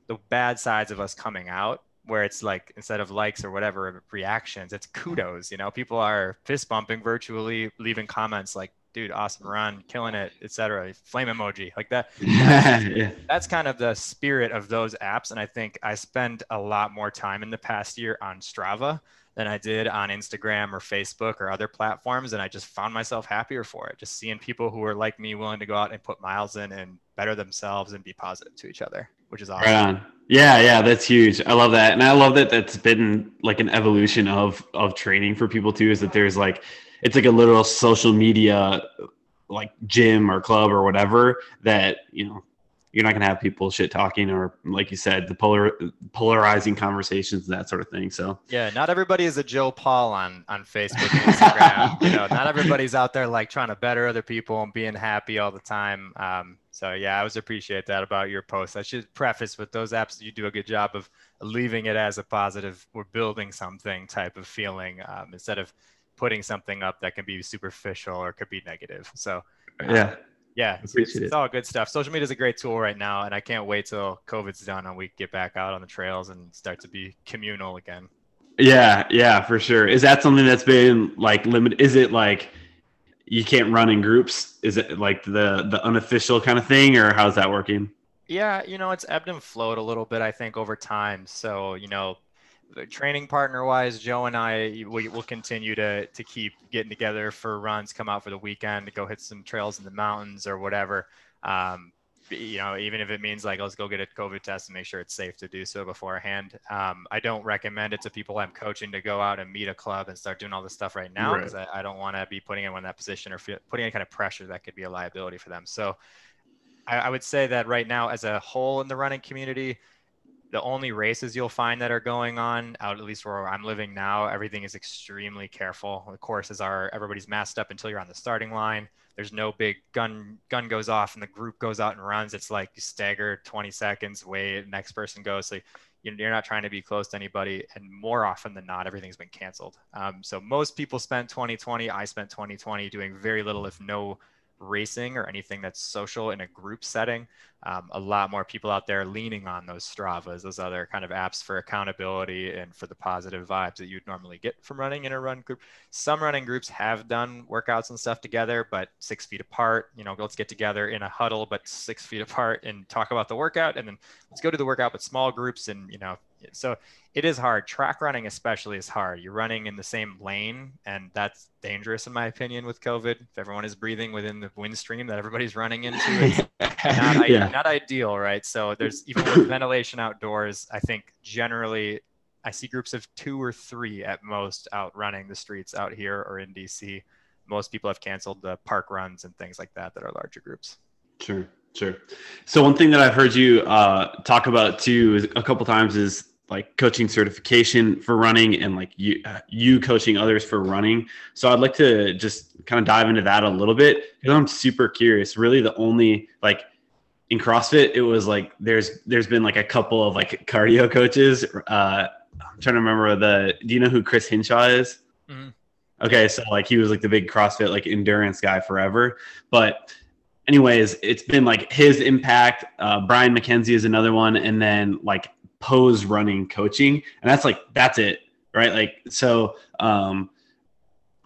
the bad sides of us coming out. Where it's like instead of likes or whatever reactions, it's kudos. You know, people are fist bumping virtually, leaving comments like dude, awesome run, killing it, etc. Flame emoji like that. That's, yeah. that's, kind of the spirit of those apps. And I think I spend a lot more time in the past year on Strava than I did on Instagram or Facebook or other platforms. And I just found myself happier for it. Just seeing people who are like me, willing to go out and put miles in and better themselves and be positive to each other, which is awesome. Right on. Yeah, yeah, that's huge. I love that, and I love that that's been like an evolution of of training for people too. Is that there's like it's like a little social media like gym or club or whatever that you know you're not going to have people shit talking or like you said the polar polarizing conversations and that sort of thing so. Yeah not everybody is a joe paul on on facebook and instagram you know not everybody's out there like trying to better other people and being happy all the time um, so yeah i always appreciate that about your post i should preface with those apps you do a good job of leaving it as a positive we're building something type of feeling um, instead of putting something up that can be superficial or could be negative so um, yeah it's, it's, all good stuff. Social media is a great tool right now, and I can't wait till COVID's done and we get back out on the trails and start to be communal again. Yeah, yeah, for sure. Is that something that's been like limited? Is it like you can't run in groups? Is it like the the unofficial kind of thing, or how's that working? Yeah, you know, it's ebbed and flowed a little bit, I think, over time. So, you know, training partner wise, Joe and I we will continue to to keep getting together for runs, come out for the weekend to go hit some trails in the mountains or whatever. Um, you know, even if it means like let's go get a COVID test and make sure it's safe to do so beforehand. Um, I don't recommend it to people I'm coaching to go out and meet a club and start doing all this stuff right now because right. I, I, don't want to be putting anyone in that position or feel, putting any kind of pressure that could be a liability for them. So I, I would say that right now, as a whole in the running community, the only races you'll find that are going on out at least where I'm living now, everything is extremely careful. The courses are everybody's masked up until you're on the starting line. There's no big gun gun goes off and the group goes out and runs. It's like stagger 20 seconds, wait, next person goes. So you're not trying to be close to anybody. And more often than not, everything's been canceled. Um, so most people spent 2020. I spent 2020 doing very little, if no racing or anything that's social in a group setting. Um, a lot more people out there leaning on those Stravas, those other kind of apps for accountability and for the positive vibes that you'd normally get from running in a run group. Some running groups have done workouts and stuff together, but six feet apart. You know, let's get together in a huddle, but six feet apart and talk about the workout, and then let's go to the workout, but small groups. And you know, so it is hard. Track running, especially, is hard. You're running in the same lane, and that's dangerous, in my opinion, with COVID. If everyone is breathing within the wind stream that everybody's running into, it's not, yeah. not ideal, right? So there's even with ventilation outdoors. I think generally, I see groups of two or three at most out running the streets out here or in DC. Most people have canceled the park runs and things like that that are larger groups. Sure, sure. So one thing that I've heard you uh, talk about too a couple times is like coaching certification for running and like you uh, you coaching others for running. So I'd like to just kind of dive into that a little bit because I'm super curious. Really, the only like in CrossFit, it was like there's there's been like a couple of like cardio coaches. Uh, I'm trying to remember the. Do you know who Chris Hinshaw is? Mm-hmm. Okay, so like he was like the big CrossFit like endurance guy forever, but anyways, it's been like his impact. Uh, Brian MacKenzie is another one, and then like pose running coaching and that's like that's it right? Like so um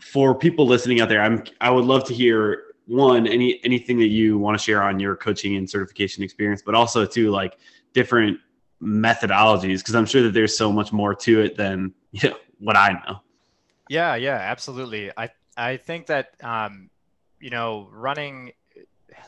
for people listening out there i'm i would love to hear one any anything that you want to share on your coaching and certification experience but also too like different methodologies because i'm sure that there's so much more to it than you know what i know. Yeah yeah absolutely. I i think that um you know running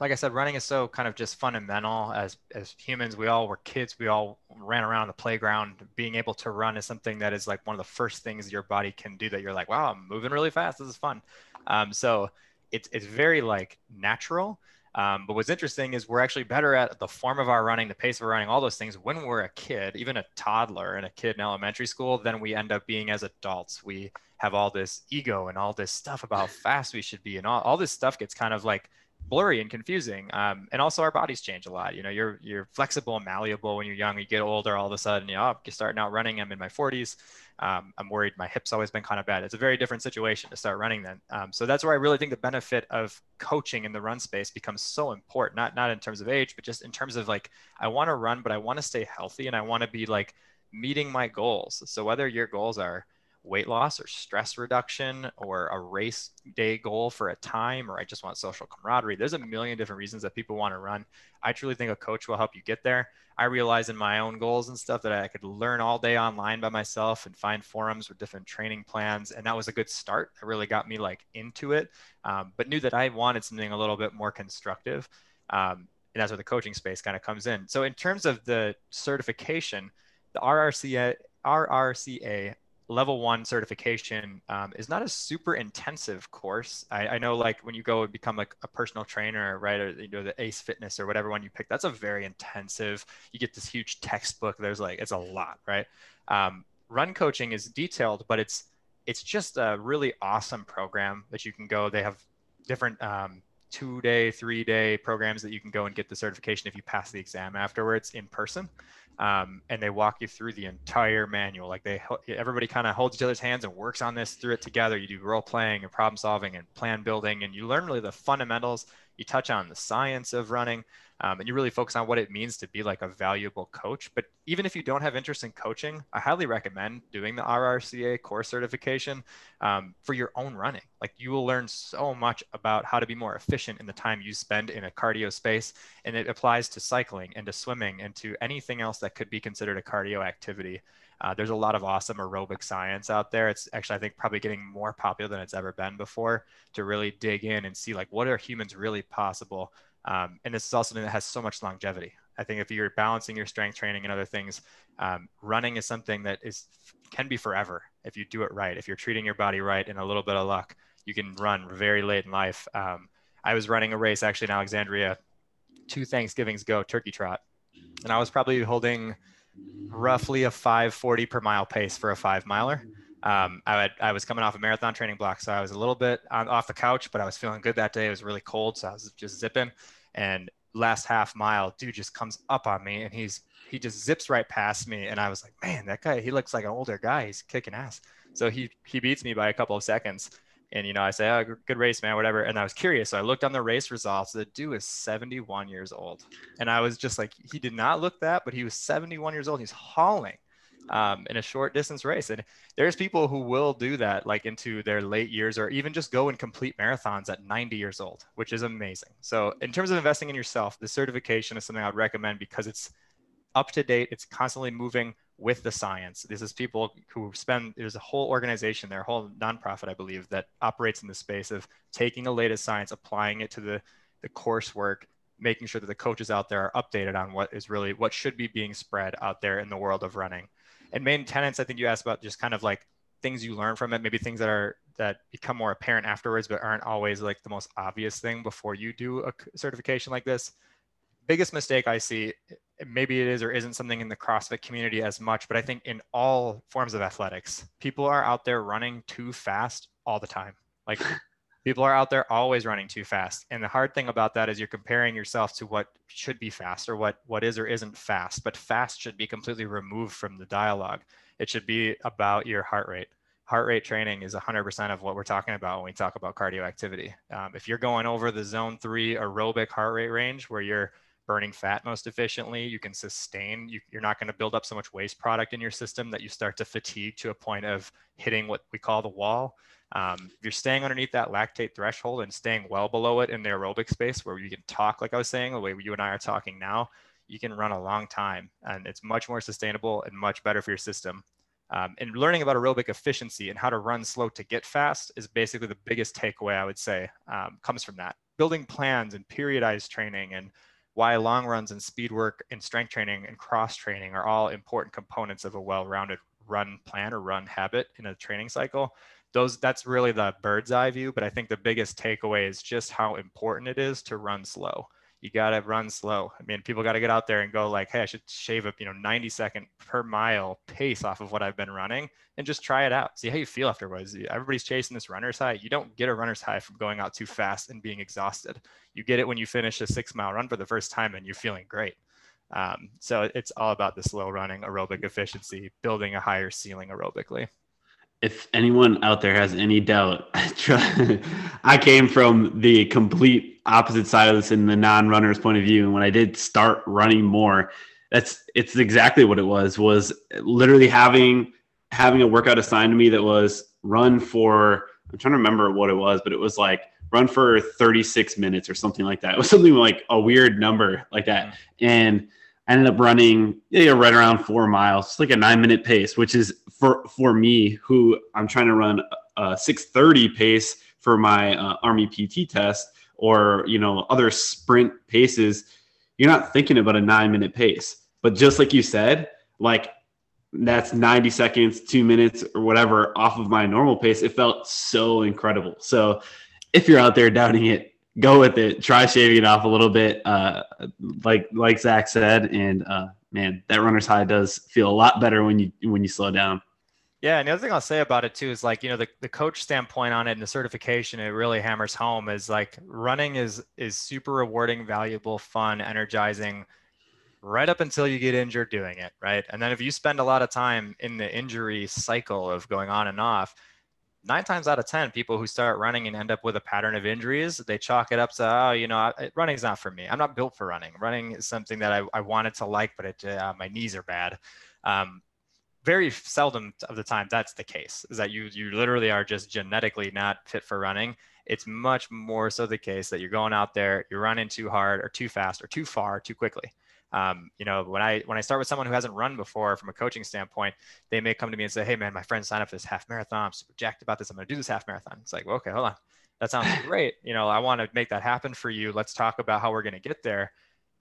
like I said, running is so kind of just fundamental as as humans. We all were kids. We all ran around the playground. Being able to run is something that is like one of the first things your body can do. That you're like, wow, I'm moving really fast. This is fun. Um, so it's it's very like natural. Um, but what's interesting is we're actually better at the form of our running, the pace of our running, all those things when we're a kid, even a toddler and a kid in elementary school, than we end up being as adults. We have all this ego and all this stuff about how fast we should be, and all, all this stuff gets kind of like blurry and confusing. Um, and also our bodies change a lot. You know, you're you're flexible and malleable when you're young. You get older, all of a sudden, you know, you're starting out running. I'm in my 40s. Um, I'm worried my hips always been kind of bad. It's a very different situation to start running then. Um, so that's where I really think the benefit of coaching in the run space becomes so important. Not not in terms of age, but just in terms of like I want to run, but I want to stay healthy and I want to be like meeting my goals. So whether your goals are weight loss or stress reduction or a race day goal for a time or I just want social camaraderie. There's a million different reasons that people want to run. I truly think a coach will help you get there. I realize in my own goals and stuff that I could learn all day online by myself and find forums with different training plans. And that was a good start. It really got me like into it, um, but knew that I wanted something a little bit more constructive. Um, and that's where the coaching space kind of comes in. So in terms of the certification, the RRCA, RRCA level one certification um, is not a super intensive course. I, I, know like when you go and become like a personal trainer, right, or you know the Ace Fitness or whatever one you pick, that's a very intensive. You get this huge textbook. There's like it's a lot, right? Um, run coaching is detailed, but it's it's just a really awesome program that you can go. They have different um, two day, three day programs that you can go and get the certification if you pass the exam afterwards in person. um, and they walk you through the entire manual. Like they, everybody kind of holds each other's hands and works on this through it together. You do role playing and problem solving and plan building, and you learn really the fundamentals. You touch on the science of running, um, and you really focus on what it means to be like a valuable coach. But even if you don't have interest in coaching, I highly recommend doing the RRCA core certification um, for your own running. Like you will learn so much about how to be more efficient in the time you spend in a cardio space, and it applies to cycling and to swimming and to anything else that could be considered a cardio activity. Uh, there's a lot of awesome aerobic science out there. It's actually, I think, probably getting more popular than it's ever been before to really dig in and see like what are humans really possible um, and this is also something that has so much longevity. I think if you're balancing your strength training and other things, um, running is something that is can be forever if you do it right. If you're treating your body right and a little bit of luck, you can run very late in life. Um, I was running a race actually in Alexandria, two Thanksgivings ago, turkey trot, and I was probably holding roughly a 540 per mile pace for a five miler. Um, I, had, I was coming off a marathon training block, so I was a little bit on, off the couch, but I was feeling good that day. It was really cold, so I was just zipping. And last half mile, dude just comes up on me and he's he just zips right past me. And I was like, man, that guy, he looks like an older guy. He's kicking ass. So he he beats me by a couple of seconds. And you know, I say, oh, good race, man, whatever. And I was curious. So I looked on the race results. The dude is 71 years old. And I was just like, he did not look that, but he was 71 years old. He's hauling um, in a short distance race. And there's people who will do that like into their late years or even just go and complete marathons at 90 years old, which is amazing. So, in terms of investing in yourself, the certification is something I'd recommend because it's up to date, it's constantly moving with the science. This is people who spend, there's a whole organization there, a whole nonprofit, I believe, that operates in the space of taking the latest science, applying it to the, the coursework, making sure that the coaches out there are updated on what is really what should be being spread out there in the world of running and main tenants i think you asked about just kind of like things you learn from it maybe things that are that become more apparent afterwards but aren't always like the most obvious thing before you do a certification like this biggest mistake i see maybe it is or isn't something in the crossfit community as much but i think in all forms of athletics people are out there running too fast all the time. Like people are out there always running too fast. And the hard thing about that is you're comparing yourself to what should be fast or what what is or isn't fast but fast should be completely removed from the dialogue. It should be about your heart rate. Heart rate training is 100% of what we're talking about when we talk about cardio activity. Um, if you're going over the zone three aerobic heart rate range where you're burning fat most efficiently you can sustain you, you're not going to build up so much waste product in your system that you start to fatigue to a point of hitting what we call the wall um, if you're staying underneath that lactate threshold and staying well below it in the aerobic space where you can talk, like I was saying, the way you and I are talking now, you can run a long time and it's much more sustainable and much better for your system. Um, and learning about aerobic efficiency and how to run slow to get fast is basically the biggest takeaway I would say um, comes from that. Building plans and periodized training and why long runs and speed work and strength training and cross training are all important components of a well-rounded run plan or run habit in a training cycle. Those that's really the bird's eye view but i think the biggest takeaway is just how important it is to run slow you got to run slow. I mean people got to get out there and go like hey i should shave up you know 90 second per mile pace off of what i've been running and just try it out. See how you feel afterwards. Everybody's chasing this runner's high. You don't get a runner's high from going out too fast and being exhausted. You get it when you finish a six mile run for the first time and you're feeling great. Um, so it's all about the slow running aerobic efficiency building a higher ceiling aerobically if anyone out there has any doubt, I came from the complete opposite side of this in the non-runner's point of view. And when I did start running more, that's it's exactly what it was. Was literally having having a workout assigned to me that was run for. I'm trying to remember what it was, but it was like run for 36 minutes or something like that. It was something like a weird number like that, mm-hmm. and I ended up running yeah, right around four miles, like a nine minute pace, which is for for me who I'm trying to run a 6:30 pace for my uh, Army PT test or you know other sprint paces. You're not thinking about a nine minute pace, but just like you said, like that's 90 seconds, two minutes, or whatever off of my normal pace. It felt so incredible. So if you're out there doubting it, go with it. Try shaving it off a little bit, uh, like like Zach said, and uh, man, that runner's high does feel a lot better when you when you slow down. Yeah, and the other thing I'll say about it too is like you know the, the coach standpoint on it and the certification it really hammers home is like running is is super rewarding, valuable, fun, energizing, right up until you get injured doing it, right? And then if you spend a lot of time in the injury cycle of going on and off, nine times out of 10, people who start running and end up with a pattern of injuries, they chalk it up to, oh, you know, running is not for me. I'm not built for running. Running is something that I, I wanted to like, but it, uh, my knees are bad. Um, very seldom of the time that's the case is that you you literally are just genetically not fit for running it's much more so the case that you're going out there you're running too hard or too fast or too far too quickly um, you know, when I when I start with someone who hasn't run before from a coaching standpoint, they may come to me and say, "Hey, man, my friend signed up for this half marathon. I'm super jacked about this. I'm going to do this half marathon." It's like, well, okay, hold on. That sounds great. You know, I want to make that happen for you. Let's talk about how we're going to get there.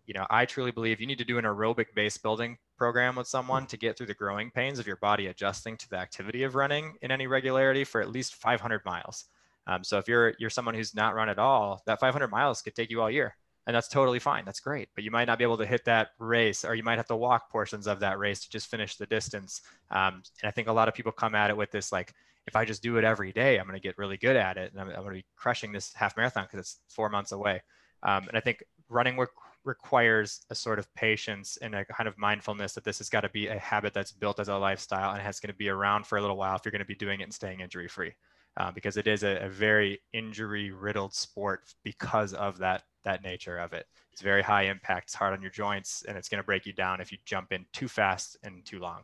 You know, I truly believe you need to do an aerobic base building program with someone to get through the growing pains of your body adjusting to the activity of running in any regularity for at least 500 miles. Um, so if you're you're someone who's not run at all, that 500 miles could take you all year and that's totally fine. That's great. But you might not be able to hit that race, or you might have to walk portions of that race to just finish the distance. Um, and I think a lot of people come at it with this like, if I just do it every day, I'm going to get really good at it, and I'm, I'm going to be crushing this half marathon because it's four months away. Um, and I think running work requires a sort of patience and a kind of mindfulness that this has got to be a habit that's built as a lifestyle and has going to be around for a little while if you're going to be doing it and staying injury free. Uh, because it is a, a very injury riddled sport because of that that nature of it. It's very high impact, it's hard on your joints, and it's going to break you down if you jump in too fast and too long.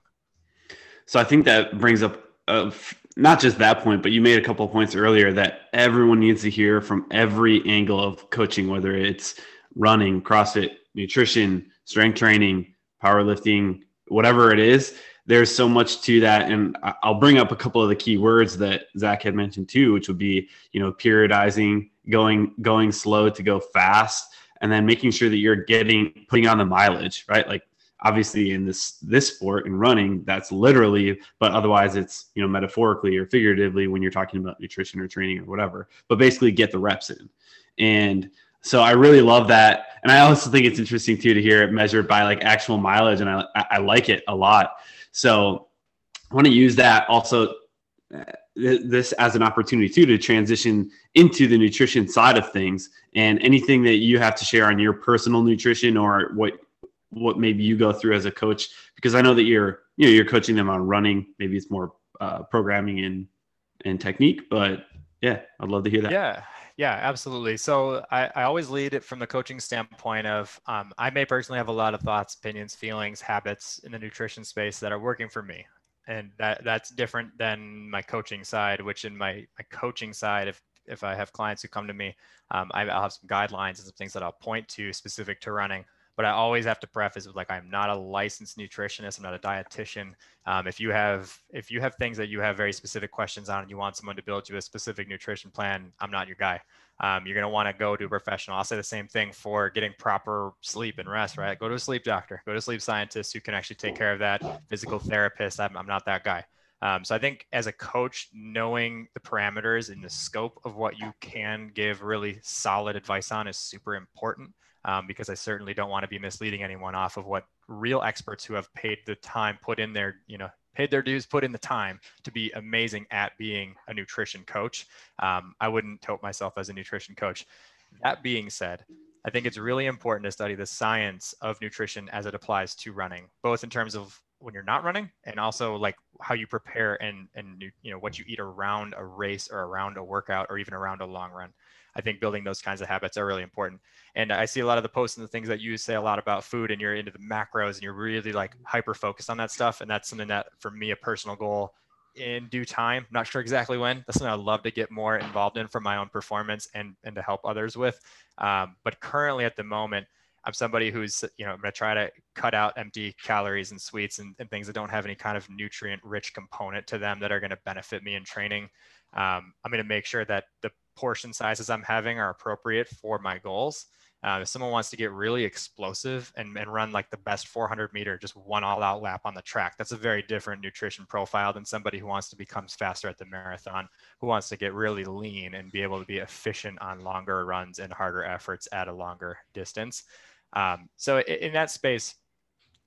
So I think that brings up uh, not just that point, but you made a couple of points earlier that everyone needs to hear from every angle of coaching, whether it's running, CrossFit, nutrition, strength training, powerlifting, whatever it is. There's so much to that, and I'll bring up a couple of the key words that Zach had mentioned too, which would be, you know, periodizing, going going slow to go fast and then making sure that you're getting putting on the mileage right like obviously in this this sport and running that's literally but otherwise it's you know metaphorically or figuratively when you're talking about nutrition or training or whatever but basically get the reps in and so i really love that. And i also think it's interesting too to hear it measured by like actual mileage and i i like it a lot. So i want to use that also this as an opportunity too to transition into the nutrition side of things. And anything that you have to share on your personal nutrition or what what maybe you go through as a coach because i know that you're you know you're coaching them on running. Maybe it's more uh, programming and and technique but yeah i'd love to hear that. Yeah yeah absolutely. So i, I always lead it from the coaching standpoint of um, i may personally have a lot of thoughts opinions feelings habits in the nutrition space that are working for me. And that that's different than my coaching side which in my, my coaching side if if i have clients who come to me um, I, will have some guidelines and some things that i'll point to specific to running but i always have to preface with like i'm not a licensed nutritionist i'm not a dietitian um, if you have if you have things that you have very specific questions on and you want someone to build you a specific nutrition plan i'm not your guy um, you're to want to go to a professional. I'll say the same thing for getting proper sleep and rest, right? Go to a sleep doctor, go to sleep scientist who can actually take care of that. Physical therapist, I'm, I'm not that guy. Um, so I think as a coach, knowing the parameters and the scope of what you can give really solid advice on is super important um, because I certainly don't want to be misleading anyone off of what real experts who have paid the time, put in their, you know, paid their dues, put in the time to be amazing at being a nutrition coach. Um, I wouldn't tote myself as a nutrition coach. That being said, I think it's really important to study the science of nutrition as it applies to running, both in terms of when you're not running and also like how you prepare and and you know what you eat around a race or around a workout or even around a long run. I think building those kinds of habits are really important. And I see a lot of the posts and the things that you say a lot about food and you're into the macros and you're really like hyper focused on that stuff. And that's something that for me, a personal goal in due time, not sure exactly when, that's something I'd love to get more involved in for my own performance and, and to help others with. Um, but currently at the moment, I'm somebody who's, you know, I'm going to try to cut out empty calories and sweets and, and, things that don't have any kind of nutrient rich component to them that are going to benefit me in training. Um, I'm going to make sure that the portion sizes I'm having are appropriate for my goals. Uh, if someone wants to get really explosive and, and run like the best 400 meter, just one all out lap on the track, that's a very different nutrition profile than somebody who wants to become faster at the marathon, who wants to get really lean and be able to be efficient on longer runs and harder efforts at a longer distance. Um, so in, in that space,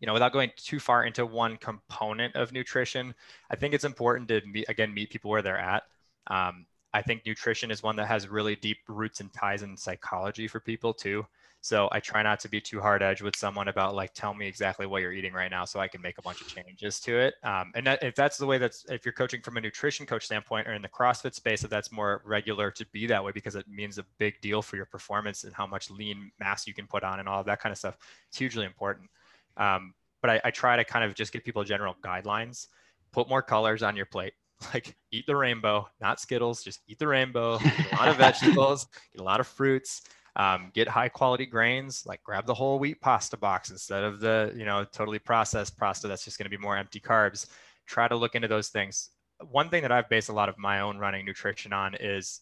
you know, without going too far into one component of nutrition, I think it's important to meet, again, meet people where they're at. Um, I think nutrition is one that has really deep roots and ties in psychology for people too. So I try not to be too hard edge with someone about like, tell me exactly what you're eating right now so I can make a bunch of changes to it. Um, and that, if that's the way that's, if you're coaching from a nutrition coach standpoint or in the CrossFit space, if that's more regular to be that way because it means a big deal for your performance and how much lean mass you can put on and all of that kind of stuff, it's hugely important. Um, but I, I try to kind of just give people general guidelines, put more colors on your plate like eat the rainbow, not Skittles, just eat the rainbow, a lot of vegetables, get a lot of fruits, um, get high quality grains, like grab the whole wheat pasta box instead of the, you know, totally processed pasta that's just going to be more empty carbs. Try to look into those things. One thing that I've based a lot of my own running nutrition on is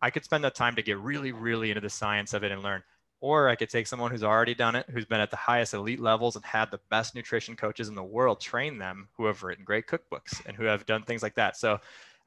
I could spend the time to get really, really into the science of it and learn. Or I could take someone who's already done it, who's been at the highest elite levels and had the best nutrition coaches in the world train them, who have written great cookbooks and who have done things like that. So,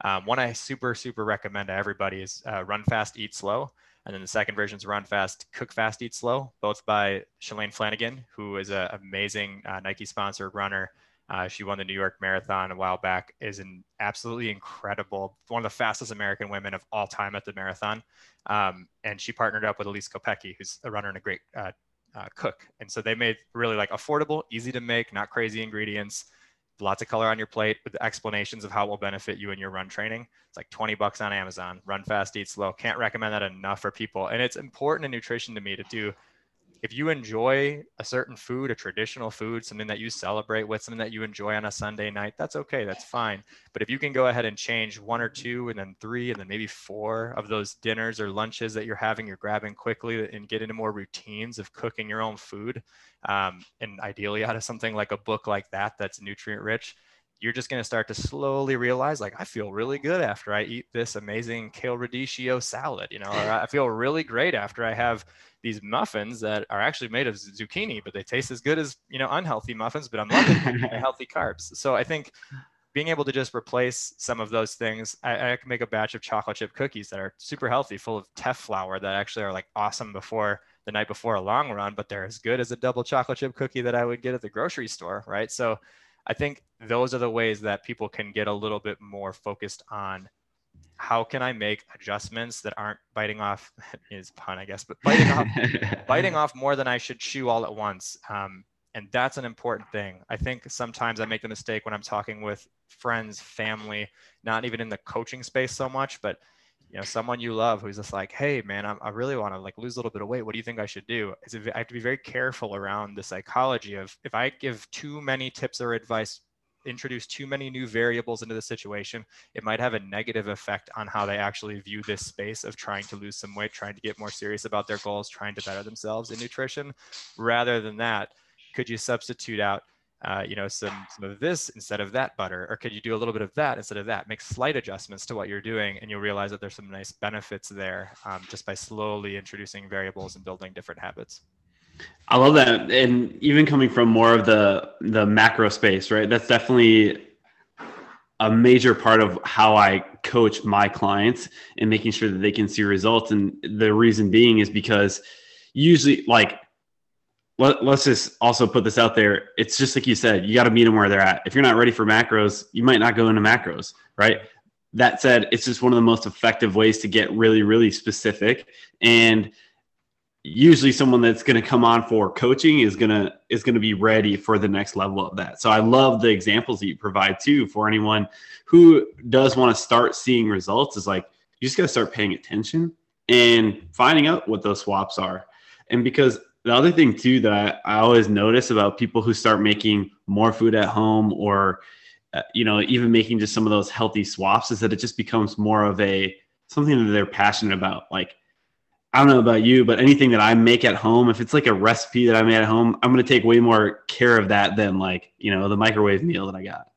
um, one I super, super recommend to everybody is uh, Run Fast, Eat Slow. And then the second version is Run Fast, Cook Fast, Eat Slow, both by Shalane Flanagan, who is an amazing uh, Nike sponsored runner. Uh, she won the New York Marathon a while back, is an absolutely incredible, one of the fastest American women of all time at the marathon. Um, and she partnered up with Elyse Kopecky, who's a runner and a great uh, uh, cook. And so they made really like affordable, easy to make, not crazy ingredients, lots of color on your plate with explanations of how it will benefit you in your run training. It's like 20 bucks on Amazon. Run fast, eat slow. Can't recommend that enough for people. And it's important in nutrition to me to do if you enjoy a certain food, a traditional food, something that you celebrate with, something that you enjoy on a Sunday night, that's okay. That's fine. But if you can go ahead and change one or two and then three and then maybe four of those dinners or lunches that you're having, you're grabbing quickly and get into more routines of cooking your own food, um, and ideally out of something like a book like that that's nutrient rich, you're just going to start to slowly realize like i feel really good after i eat this amazing kale radicchio salad you know or i feel really great after i have these muffins that are actually made of zucchini but they taste as good as you know unhealthy muffins but i'm loving healthy carbs. So i think being able to just replace some of those things I, I, can make a batch of chocolate chip cookies that are super healthy full of teff flour that actually are like awesome before the night before a long run but they're as good as a double chocolate chip cookie that i would get at the grocery store right? So I think those are the ways that people can get a little bit more focused on how can I make adjustments that aren't biting off is pun, I guess, but biting off, biting off more than I should chew all at once. Um, and that's an important thing. I think sometimes I make the mistake when I'm talking with friends, family, not even in the coaching space so much, but you know someone you love who's just like hey man I'm, i really want to like lose a little bit of weight what do you think i should do i have to be very careful around the psychology of if i give too many tips or advice introduce too many new variables into the situation it might have a negative effect on how they actually view this space of trying to lose some weight trying to get more serious about their goals trying to better themselves in nutrition rather than that could you substitute out uh, you know, some, some of this instead of that butter, or could you do a little bit of that instead of that? Make slight adjustments to what you're doing, and you'll realize that there's some nice benefits there um, just by slowly introducing variables and building different habits. I love that, and even coming from more of the the macro space, right? That's definitely a major part of how I coach my clients and making sure that they can see results. And the reason being is because usually, like let, us just also put this out there. It's just like you said, you got to meet them where they're at. If you're not ready for macros, you might not go into macros, right? That said, it's just one of the most effective ways to get really, really specific. And usually someone that's going to come on for coaching is going to is going to be ready for the next level of that. So I love the examples that you provide too for anyone who does want to start seeing results is like you just got to start paying attention and finding out what those swaps are. And because the other thing too that I, I always notice about people who start making more food at home or uh, you know even making just some of those healthy swaps is that it just becomes more of a something that they're passionate about like I don't know about you, but anything that I make at home, if it's like a recipe that I made at home, I'm going to take way more care of that than like, you know, the microwave meal that I got.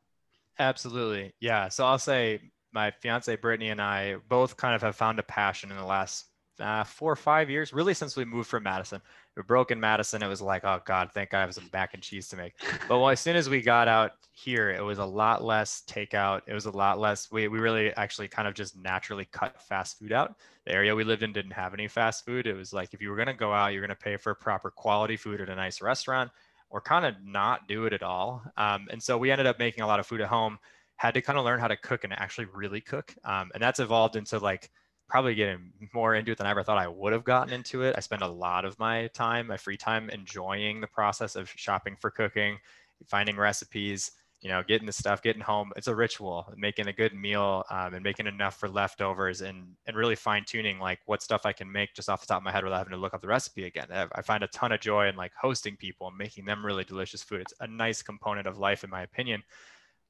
Absolutely. Yeah. So I'll say my fiance Brittany and I both kind of have found a passion in the last uh, four or five years, really since we moved from Madison. We broke in Madison. It was like, oh God, thank God I have some mac and cheese to make. But well, as soon as we got out here, it was a lot less takeout. It was a lot less. We, we really actually kind of just naturally cut fast food out. The area we lived in didn't have any fast food. It was like if you were going to go out, you're going to pay for proper quality food at a nice restaurant or kind of not do it at all. Um, and so we ended up making a lot of food at home had to kind of learn how to cook and actually really cook. Um, and that's evolved into like probably getting more into it than I ever thought I would have gotten into it. I spend a lot of my time, my free time, enjoying the process of shopping for cooking, finding recipes, you know, getting the stuff, getting home. It's a ritual, making a good meal um, and making enough for leftovers and, and really fine tuning like what stuff I can make just off the top of my head without having to look up the recipe again. I find a ton of joy in like hosting people and making them really delicious food. It's a nice component of life, in my opinion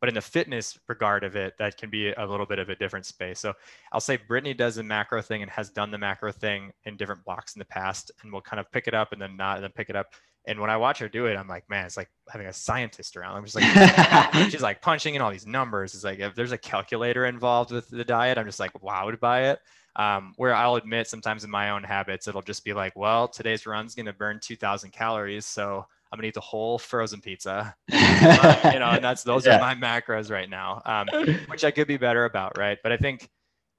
but in the fitness regard of it, that can be a little bit of a different space. So I'll say Brittany does the macro thing and has done the macro thing in different blocks in the past, and we'll kind of pick it up and then not, and then pick it up. And when I watch her do it, I'm like, man, it's like having a scientist around. I'm just like, she's like punching in all these numbers. It's like if there's a calculator involved with the diet, I'm just like wowed by it. Um, where I'll admit sometimes in my own habits, it'll just be like, well, today's run's going to burn 2,000 calories, so I'm gonna eat the whole frozen pizza. you know, and that's those yeah. are my macros right now, um, which I could be better about, right? But I think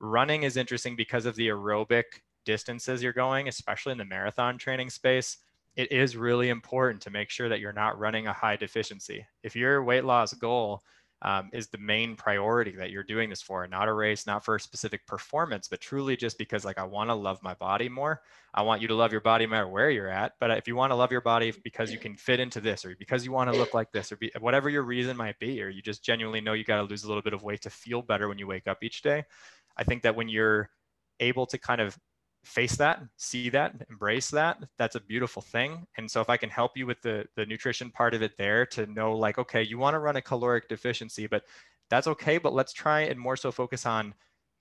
running is interesting because of the aerobic distances you're going, especially in the marathon training space. It is really important to make sure that you're not running a high deficiency. If your weight loss goal um, is the main priority that you're doing this for not a race not for a specific performance but truly just because like i want to love my body more. I want you to love your body no matter where you're at but if you want to love your body because you can fit into this or because you want to look like this or be whatever your reason might be or you just genuinely know you got to lose a little bit of weight to feel better when you wake up each day i think that when you're able to kind of face that, see that, embrace that, that's a beautiful thing. And so if I can help you with the the nutrition part of it there to know like, okay, you want to run a caloric deficiency, but that's okay, but let's try and more so focus on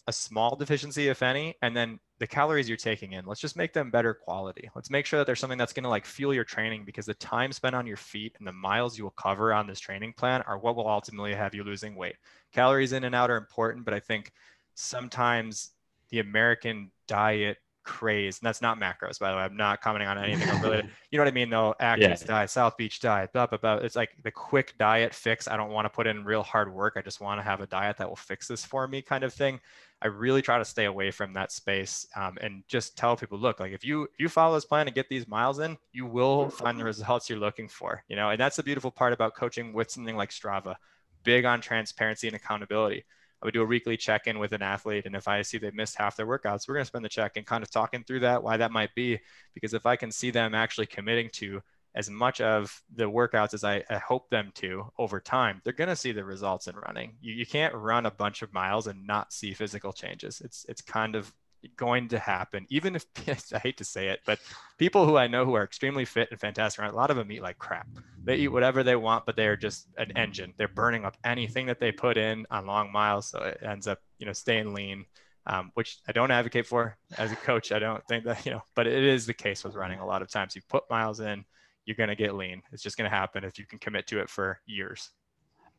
a small deficiency, if any, and then the calories you're taking in, let's just make them better quality. Let's make sure that there's something that's going to like fuel your training because the time spent on your feet and the miles you will cover on this training plan are what will ultimately have you losing weight. Calories in and out are important, but I think sometimes the American diet craze, and that's not macros, by the way. I'm not commenting on anything related. You know what I mean, though? Atkins yeah. diet, South Beach diet, blah blah blah. It's like the quick diet fix. I don't want to put in real hard work. I just want to have a diet that will fix this for me, kind of thing. I really try to stay away from that space um, and just tell people, look, like if you if you follow this plan and get these miles in, you will find the results you're looking for. You know, and that's the beautiful part about coaching with something like Strava, big on transparency and accountability I would do a weekly check in with an athlete. And if I see they missed half their workouts, we're going to spend the check and kind of talking through that, why that might be. Because if I can see them actually committing to as much of the workouts as I, I hope them to over time, they're going to see the results in running. You, you can't run a bunch of miles and not see physical changes. It's, it's kind of going to happen, even if I hate to say it, but people who I know who are extremely fit and fantastic, a lot of them eat like crap. They eat whatever they want, but they're just an engine. They're burning up anything that they put in on long miles, so it ends up, you know, staying lean. Um, which I don't advocate for as a coach. I don't think that you know, but it is the case with running. A lot of times, you put miles in, you're going to get lean. It's just going to happen if you can commit to it for years.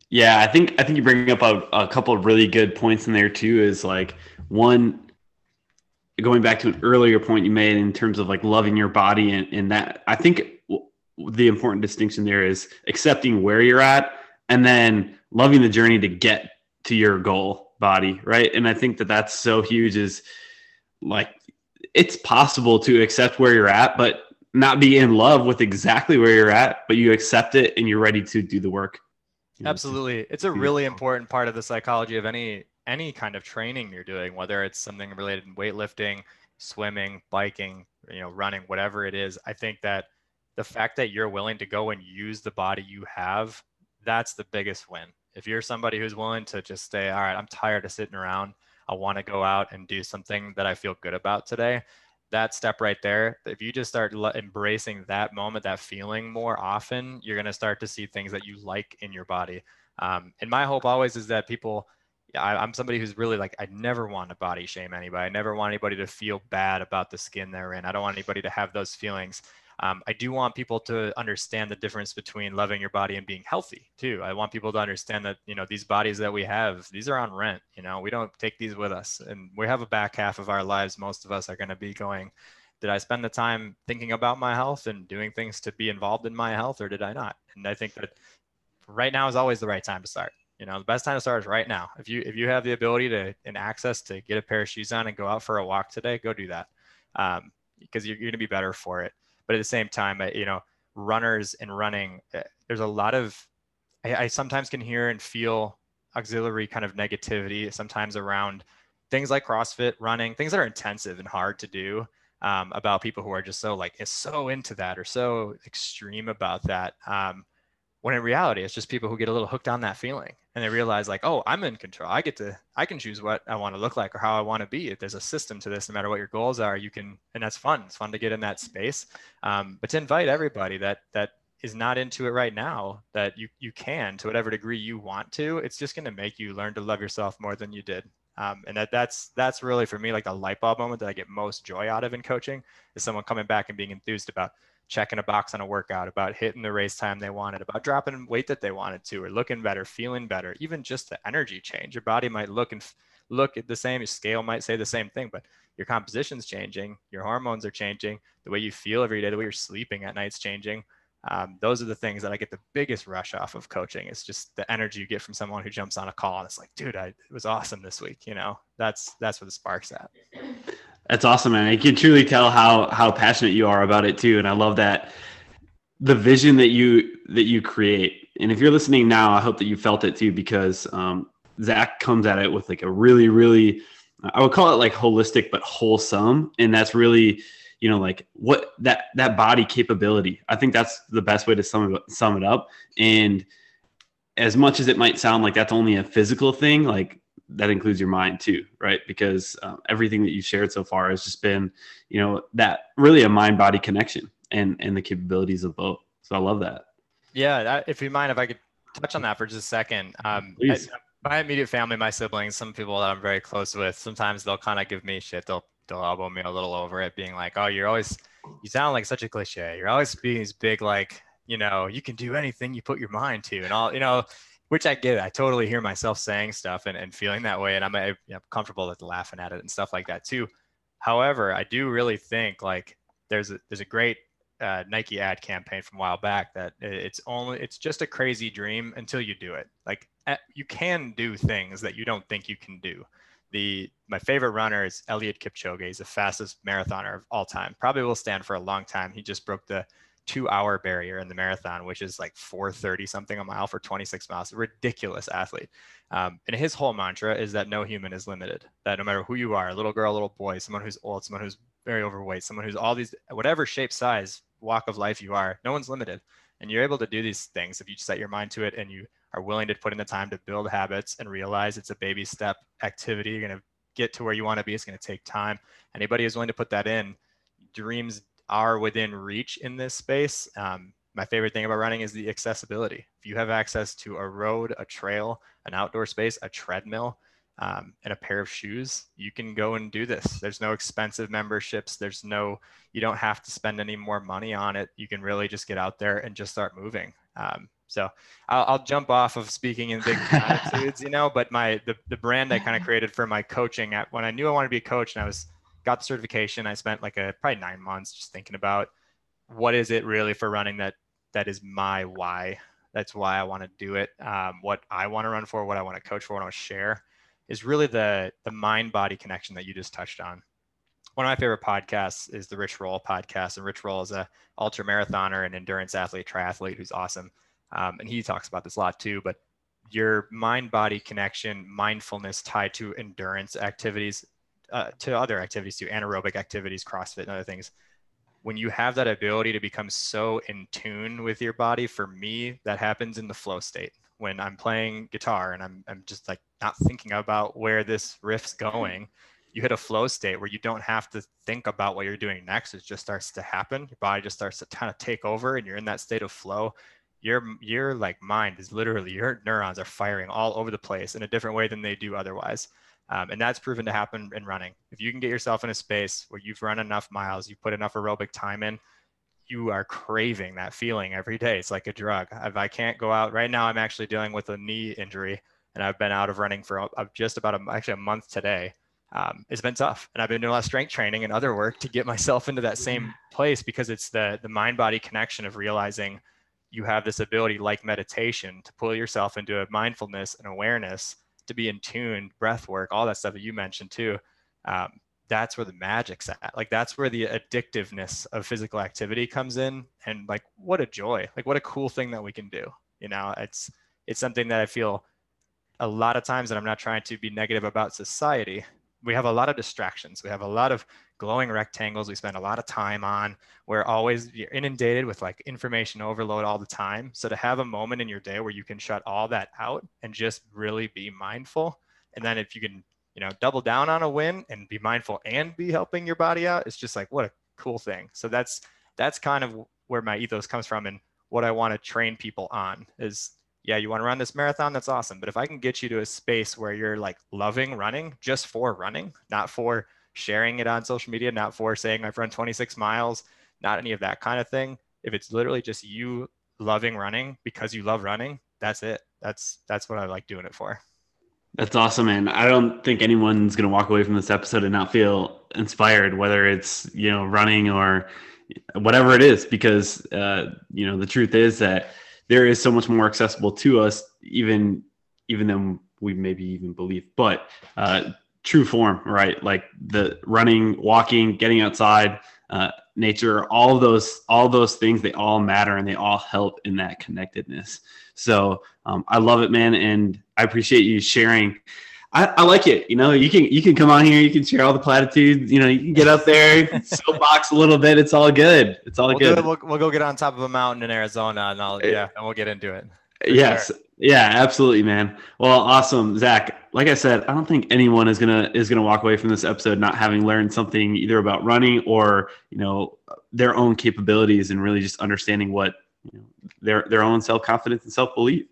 Yeah, I think I think you bring up a, a couple of really good points in there too. Is like one, going back to an earlier point you made in terms of like loving your body and, and that i think the important distinction there is accepting where you're at and then loving the journey to get to your goal body right? And i think that that's so huge is like it's possible to accept where you're at but not be in love with exactly where you're at but you accept it and you're ready to do the work. Absolutely. It's a really important part of the psychology of any any kind of training you're doing, whether it's something related in weightlifting, swimming, biking, you know, running, whatever it is, I think that the fact that you're willing to go and use the body you have, that's the biggest win. If you're somebody who's willing to just say, all right, I'm tired of sitting around. I want to go out and do something that I feel good about today. That step right there, if you just start embracing that moment, that feeling more often, you're going to start to see things that you like in your body. Um, and my hope always is that people I, am somebody who's really like, I never want to body shame anybody. I never want anybody to feel bad about the skin they're in. I don't want anybody to have those feelings. Um, I do want people to understand the difference between loving your body and being healthy too. I want people to understand that, you know, these bodies that we have, these are on rent, you know, we don't take these with us and we have a back half of our lives. Most of us are going to be going, did I spend the time thinking about my health and doing things to be involved in my health or did I not? And I think that right now is always the right time to start. You know, the best time to start is right now. If you if you have the ability to and access to get a pair of shoes on and go out for a walk today, go do that um, because you're, you're going to be better for it. But at the same time, uh, you know, runners and running, uh, there's a lot of I, I sometimes can hear and feel auxiliary kind of negativity sometimes around things like CrossFit, running, things that are intensive and hard to do. Um, about people who are just so like is so into that or so extreme about that. Um, when in reality, it's just people who get a little hooked on that feeling and they realize like, oh, I'm in control. I get to, I can choose what I want to look like or how I want to be. If there's a system to this, no matter what your goals are, you can, and that's fun. It's fun to get in that space. Um, but to invite everybody that that is not into it right now, that you you can to whatever degree you want to. It's just going to make you learn to love yourself more than you did. Um, and that that's that's really for me like the light bulb moment that I get most joy out of in coaching is someone coming back and being enthused about checking a box on a workout, about hitting the race time they wanted, about dropping weight that they wanted to, or looking better, feeling better, even just the energy change. Your body might look and look at the same, your scale might say the same thing, but your composition's changing, your hormones are changing, the way you feel every day, the way you're sleeping at night's changing. Um, those are the things that I get the biggest rush off of coaching. It's just the energy you get from someone who jumps on a call and it's like, dude, I, it was awesome this week. You know, that's that's where the spark's at. That's awesome, man. I can truly tell how how passionate you are about it too, and I love that the vision that you that you create. And if you're listening now, I hope that you felt it too, because um, Zach comes at it with like a really, really, I would call it like holistic but wholesome, and that's really, you know, like what that that body capability. I think that's the best way to sum it sum it up. And as much as it might sound like that's only a physical thing, like that includes your mind too, right? Because um, everything that you've shared so far has just been, you know, that really a mind body connection and and the capabilities of both. So I love that. Yeah, that, if you mind, if I could touch on that for just a second. Um, I, my immediate family, my siblings, some people that I'm very close with, sometimes they'll kind of give me shit. They'll they'll elbow me a little over it, being like, "Oh, you're always you sound like such a cliche. You're always being these big like." You know, you can do anything you put your mind to, and all you know which I get. I totally hear myself saying stuff and, and feeling that way. And I'm, I'm comfortable with laughing at it and stuff like that too. However, I do really think like there's a, there's a great uh, Nike ad campaign from a while back that it's only, it's just a crazy dream until you do it. Like you can do things that you don't think you can do. The, my favorite runner is Eliud Kipchoge. He's the fastest marathoner of all time. Probably will stand for a long time. He just broke the two hour barrier in the marathon, which is like 430 something a mile for 26 miles. Ridiculous athlete. Um, and his whole mantra is that no human is limited, that no matter who you are, little girl, little boy, someone who's old, someone who's very overweight, someone who's all these, whatever shape, size, walk of life you are, no one's limited. And you're able to do these things if you set your mind to it and you are willing to put in the time to build habits and realize it's a baby step activity. You're going to get to where you want to be. It's going to take time. Anybody who's willing to put that in, dreams are within reach in this space. Um, my favorite thing about running is the accessibility. If you have access to a road, a trail, an outdoor space, a treadmill, um, and a pair of shoes, you can go and do this. There's no expensive memberships. There's no, you don't have to spend any more money on it. You can really just get out there and just start moving. Um, so I'll, I'll, jump off of speaking in big attitudes, you know, but my, the, the brand I kind of created for my coaching at when I knew I wanted to be a coach and I was got the certification. I spent like a probably nine months just thinking about what is it really for running that that is my why. That's why I want to do it. Um, what I want to run for, what I want to coach for, what I want to share, is really the the mind body connection that you just touched on. One of my favorite podcasts is the Rich Roll podcast, and Rich Roll is a ultra marathoner and endurance athlete, triathlete who's awesome, um, and he talks about this a lot too. But your mind body connection, mindfulness tied to endurance activities uh, to other activities too, anaerobic activities, CrossFit, and other things. When you have that ability to become so in tune with your body, for me, that happens in the flow state. When I'm playing guitar and I'm, I'm just like not thinking about where this riff's going, you hit a flow state where you don't have to think about what you're doing next. It just starts to happen. Your body just starts to kind of take over and you're in that state of flow. Your your like mind is literally your neurons are firing all over the place in a different way than they do otherwise. Um, and that's proven to happen in running. If you can get yourself in a space where you've run enough miles, you put enough aerobic time in, you are craving that feeling every day. It's like a drug. If I can't go out right now, I'm actually dealing with a knee injury and I've been out of running for just about a, actually a month today. Um, it's been tough and I've been doing a lot of strength training and other work to get myself into that same place because it's the, the mind body connection of realizing you have this ability like meditation to pull yourself into a mindfulness and awareness to be in tune, breath work, all that stuff that you mentioned too. Um, that's where the magic's at. Like that's where the addictiveness of physical activity comes in. And like, what a joy! Like, what a cool thing that we can do. You know, it's it's something that I feel a lot of times, that I'm not trying to be negative about society, we have a lot of distractions. We have a lot of glowing rectangles we spend a lot of time on. We're always you're inundated with like information overload all the time. So to have a moment in your day where you can shut all that out and just really be mindful, and then if you can, you know, double down on a win and be mindful and be helping your body out, it's just like what a cool thing. So that's that's kind of where my ethos comes from and what I want to train people on is yeah, you want to run this marathon, that's awesome. But if I can get you to a space where you're like loving running just for running, not for sharing it on social media, not for saying I've run 26 miles, not any of that kind of thing. If it's literally just you loving running because you love running, that's it. That's that's what I like doing it for. That's awesome, man. I don't think anyone's to walk away from this episode and not feel inspired, whether it's you know running or whatever it is, because uh, you know the truth is that there is so much more accessible to us, even even than we maybe even believe. But uh, true form, right? Like the running, walking, getting outside, uh, nature, all those, all those things, they all matter and they all help in that connectedness. So um, I love it, man, and I appreciate you sharing I, I, like it. You know, you can you can come on here, you can share all the platitudes. You know, you can get up there, soapbox a little bit. It's all good. It's all we'll good. We'll, we'll go get on top of a mountain in Arizona, and I'll eh. yeah, and we'll get into it. Yes, sure. yeah, absolutely, man. Well, awesome, Zach. Like I said, I don't think anyone is gonna is gonna walk away from this episode not having learned something either about running or you know their own capabilities and really just understanding what you know, their their own self confidence and self belief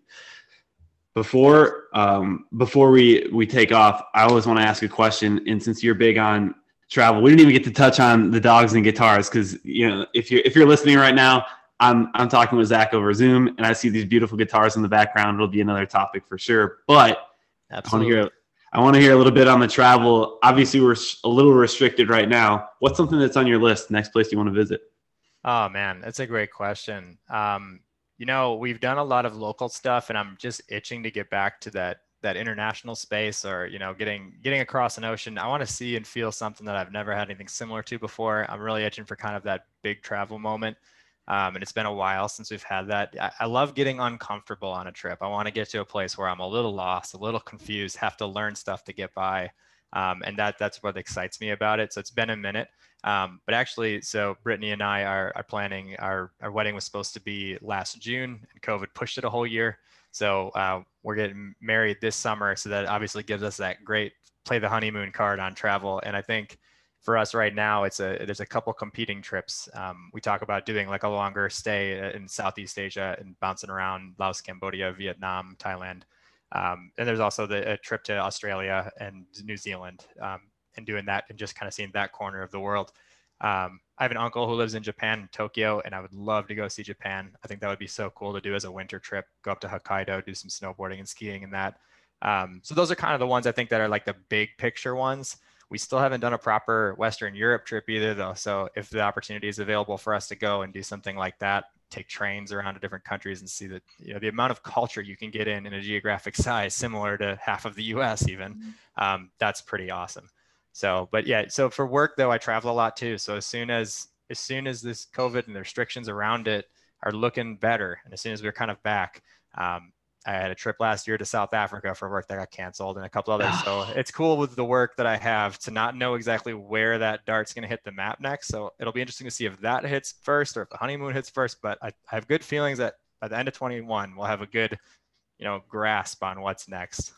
before um, before we we take off, I always want to ask a question. And since you're big on travel, we didn't even get to touch on the dogs and guitars because you know if you're if you're listening right now, I'm I'm talking with Zach over Zoom, and I see these beautiful guitars in the background. It'll be another topic for sure. But Absolutely. I want to hear I want to hear a little bit on the travel. Obviously, we're a little restricted right now. What's something that's on your list? Next place you want to visit? Oh man, that's a great question. Um, you know, we've done a lot of local stuff and I'm just itching to get back to that that international space or, you know, getting getting across an ocean. I want to see and feel something that I've never had anything similar to before. I'm really itching for kind of that big travel moment. Um, and it's been a while since we've had that. I, I love getting uncomfortable on a trip. I want to get to a place where I'm a little lost, a little confused, have to learn stuff to get by. Um, and that that's what excites me about it. So it's been a minute. Um, but actually, so Brittany and I are, are planning our, our wedding was supposed to be last June and COVID pushed it a whole year. So uh, we're getting married this summer. So that obviously gives us that great play the honeymoon card on travel. And I think for us right now, it's a, there's a couple competing trips. Um, we talk about doing like a longer stay in Southeast Asia and bouncing around Laos, Cambodia, Vietnam, Thailand. Um, and there's also the trip to Australia and New Zealand. Um, and doing that and just kind of seeing that corner of the world. Um, I have an uncle who lives in Japan, Tokyo, and I would love to go see Japan. I think that would be so cool to do as a winter trip. Go up to Hokkaido, do some snowboarding and skiing and that. Um, so those are kind of the ones I think that are like the big picture ones. We still haven't done a proper Western Europe trip either, though. So if the opportunity is available for us to go and do something like that, take trains around to different countries and see that you know the amount of culture you can get in in a geographic size similar to half of the U.S. even, mm-hmm. um, that's pretty awesome. So, but yeah, so for work though, I travel a lot too. So as soon as as soon as this COVID and the restrictions around it are looking better, and as soon as we're kind of back, um, I had a trip last year to South Africa for work that got canceled, and a couple others. so it's cool with the work that I have to not know exactly where that dart's going to hit the map next. So it'll be interesting to see if that hits first or if the honeymoon hits first. But I, I have good feelings that by the end of 21, we'll have a good, you know, grasp on what's next.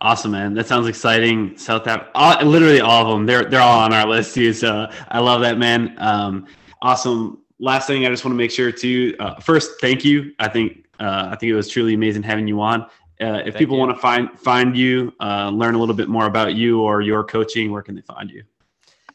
Awesome, man. That sounds exciting. South Africa, literally all of them. They're they're all on our list too. So I love that, man. Um, awesome. Last thing, I just want to make sure to uh, first thank you. I think uh, I think it was truly amazing having you on. Uh, if thank people you. want to find find you, uh, learn a little bit more about you or your coaching, where can they find you?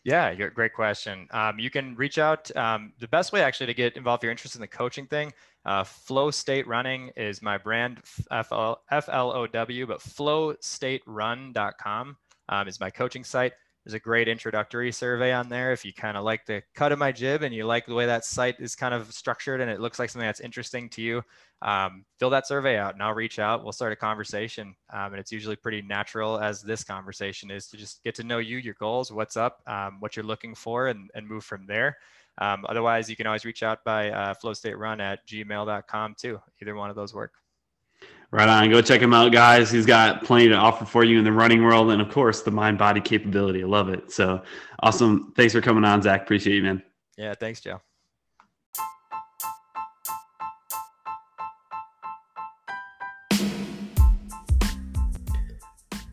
Yeah, great question. Um, you can reach out. Um, the best way actually to get involved if you're interested in the coaching thing, uh, Flow State Running is my brand, F-L-O-W, but flowstaterun.com um, is my coaching site. There's a great introductory survey on there. If you kind of like the cut of my jib and you like the way that site is kind of structured and it looks like something that's interesting to you, um, fill that survey out and I'll reach out. We'll start a conversation. Um, and it's usually pretty natural as this conversation is to just get to know you, your goals, what's up, um, what you're looking for, and, and move from there. Um, otherwise, you can always reach out by uh, flowstaterun at gmail.com too. Either one of those work. Right on. Go check him out, guys. He's got plenty to offer for you in the running world, and of course, the mind body capability. I love it. So awesome. Thanks for coming on, Zach. Appreciate you, man. Yeah, thanks, Joe.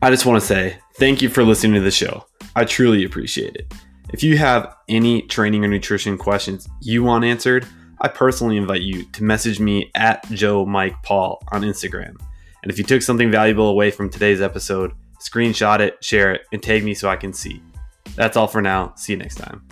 I just want to say thank you for listening to the show. I truly appreciate it. If you have any training or nutrition questions you want answered, I personally invite you to message me at Joe Mike Paul on Instagram. And if you took something valuable away from today's episode, screenshot it, share it, and tag me so I can see. That's all for now. See you next time.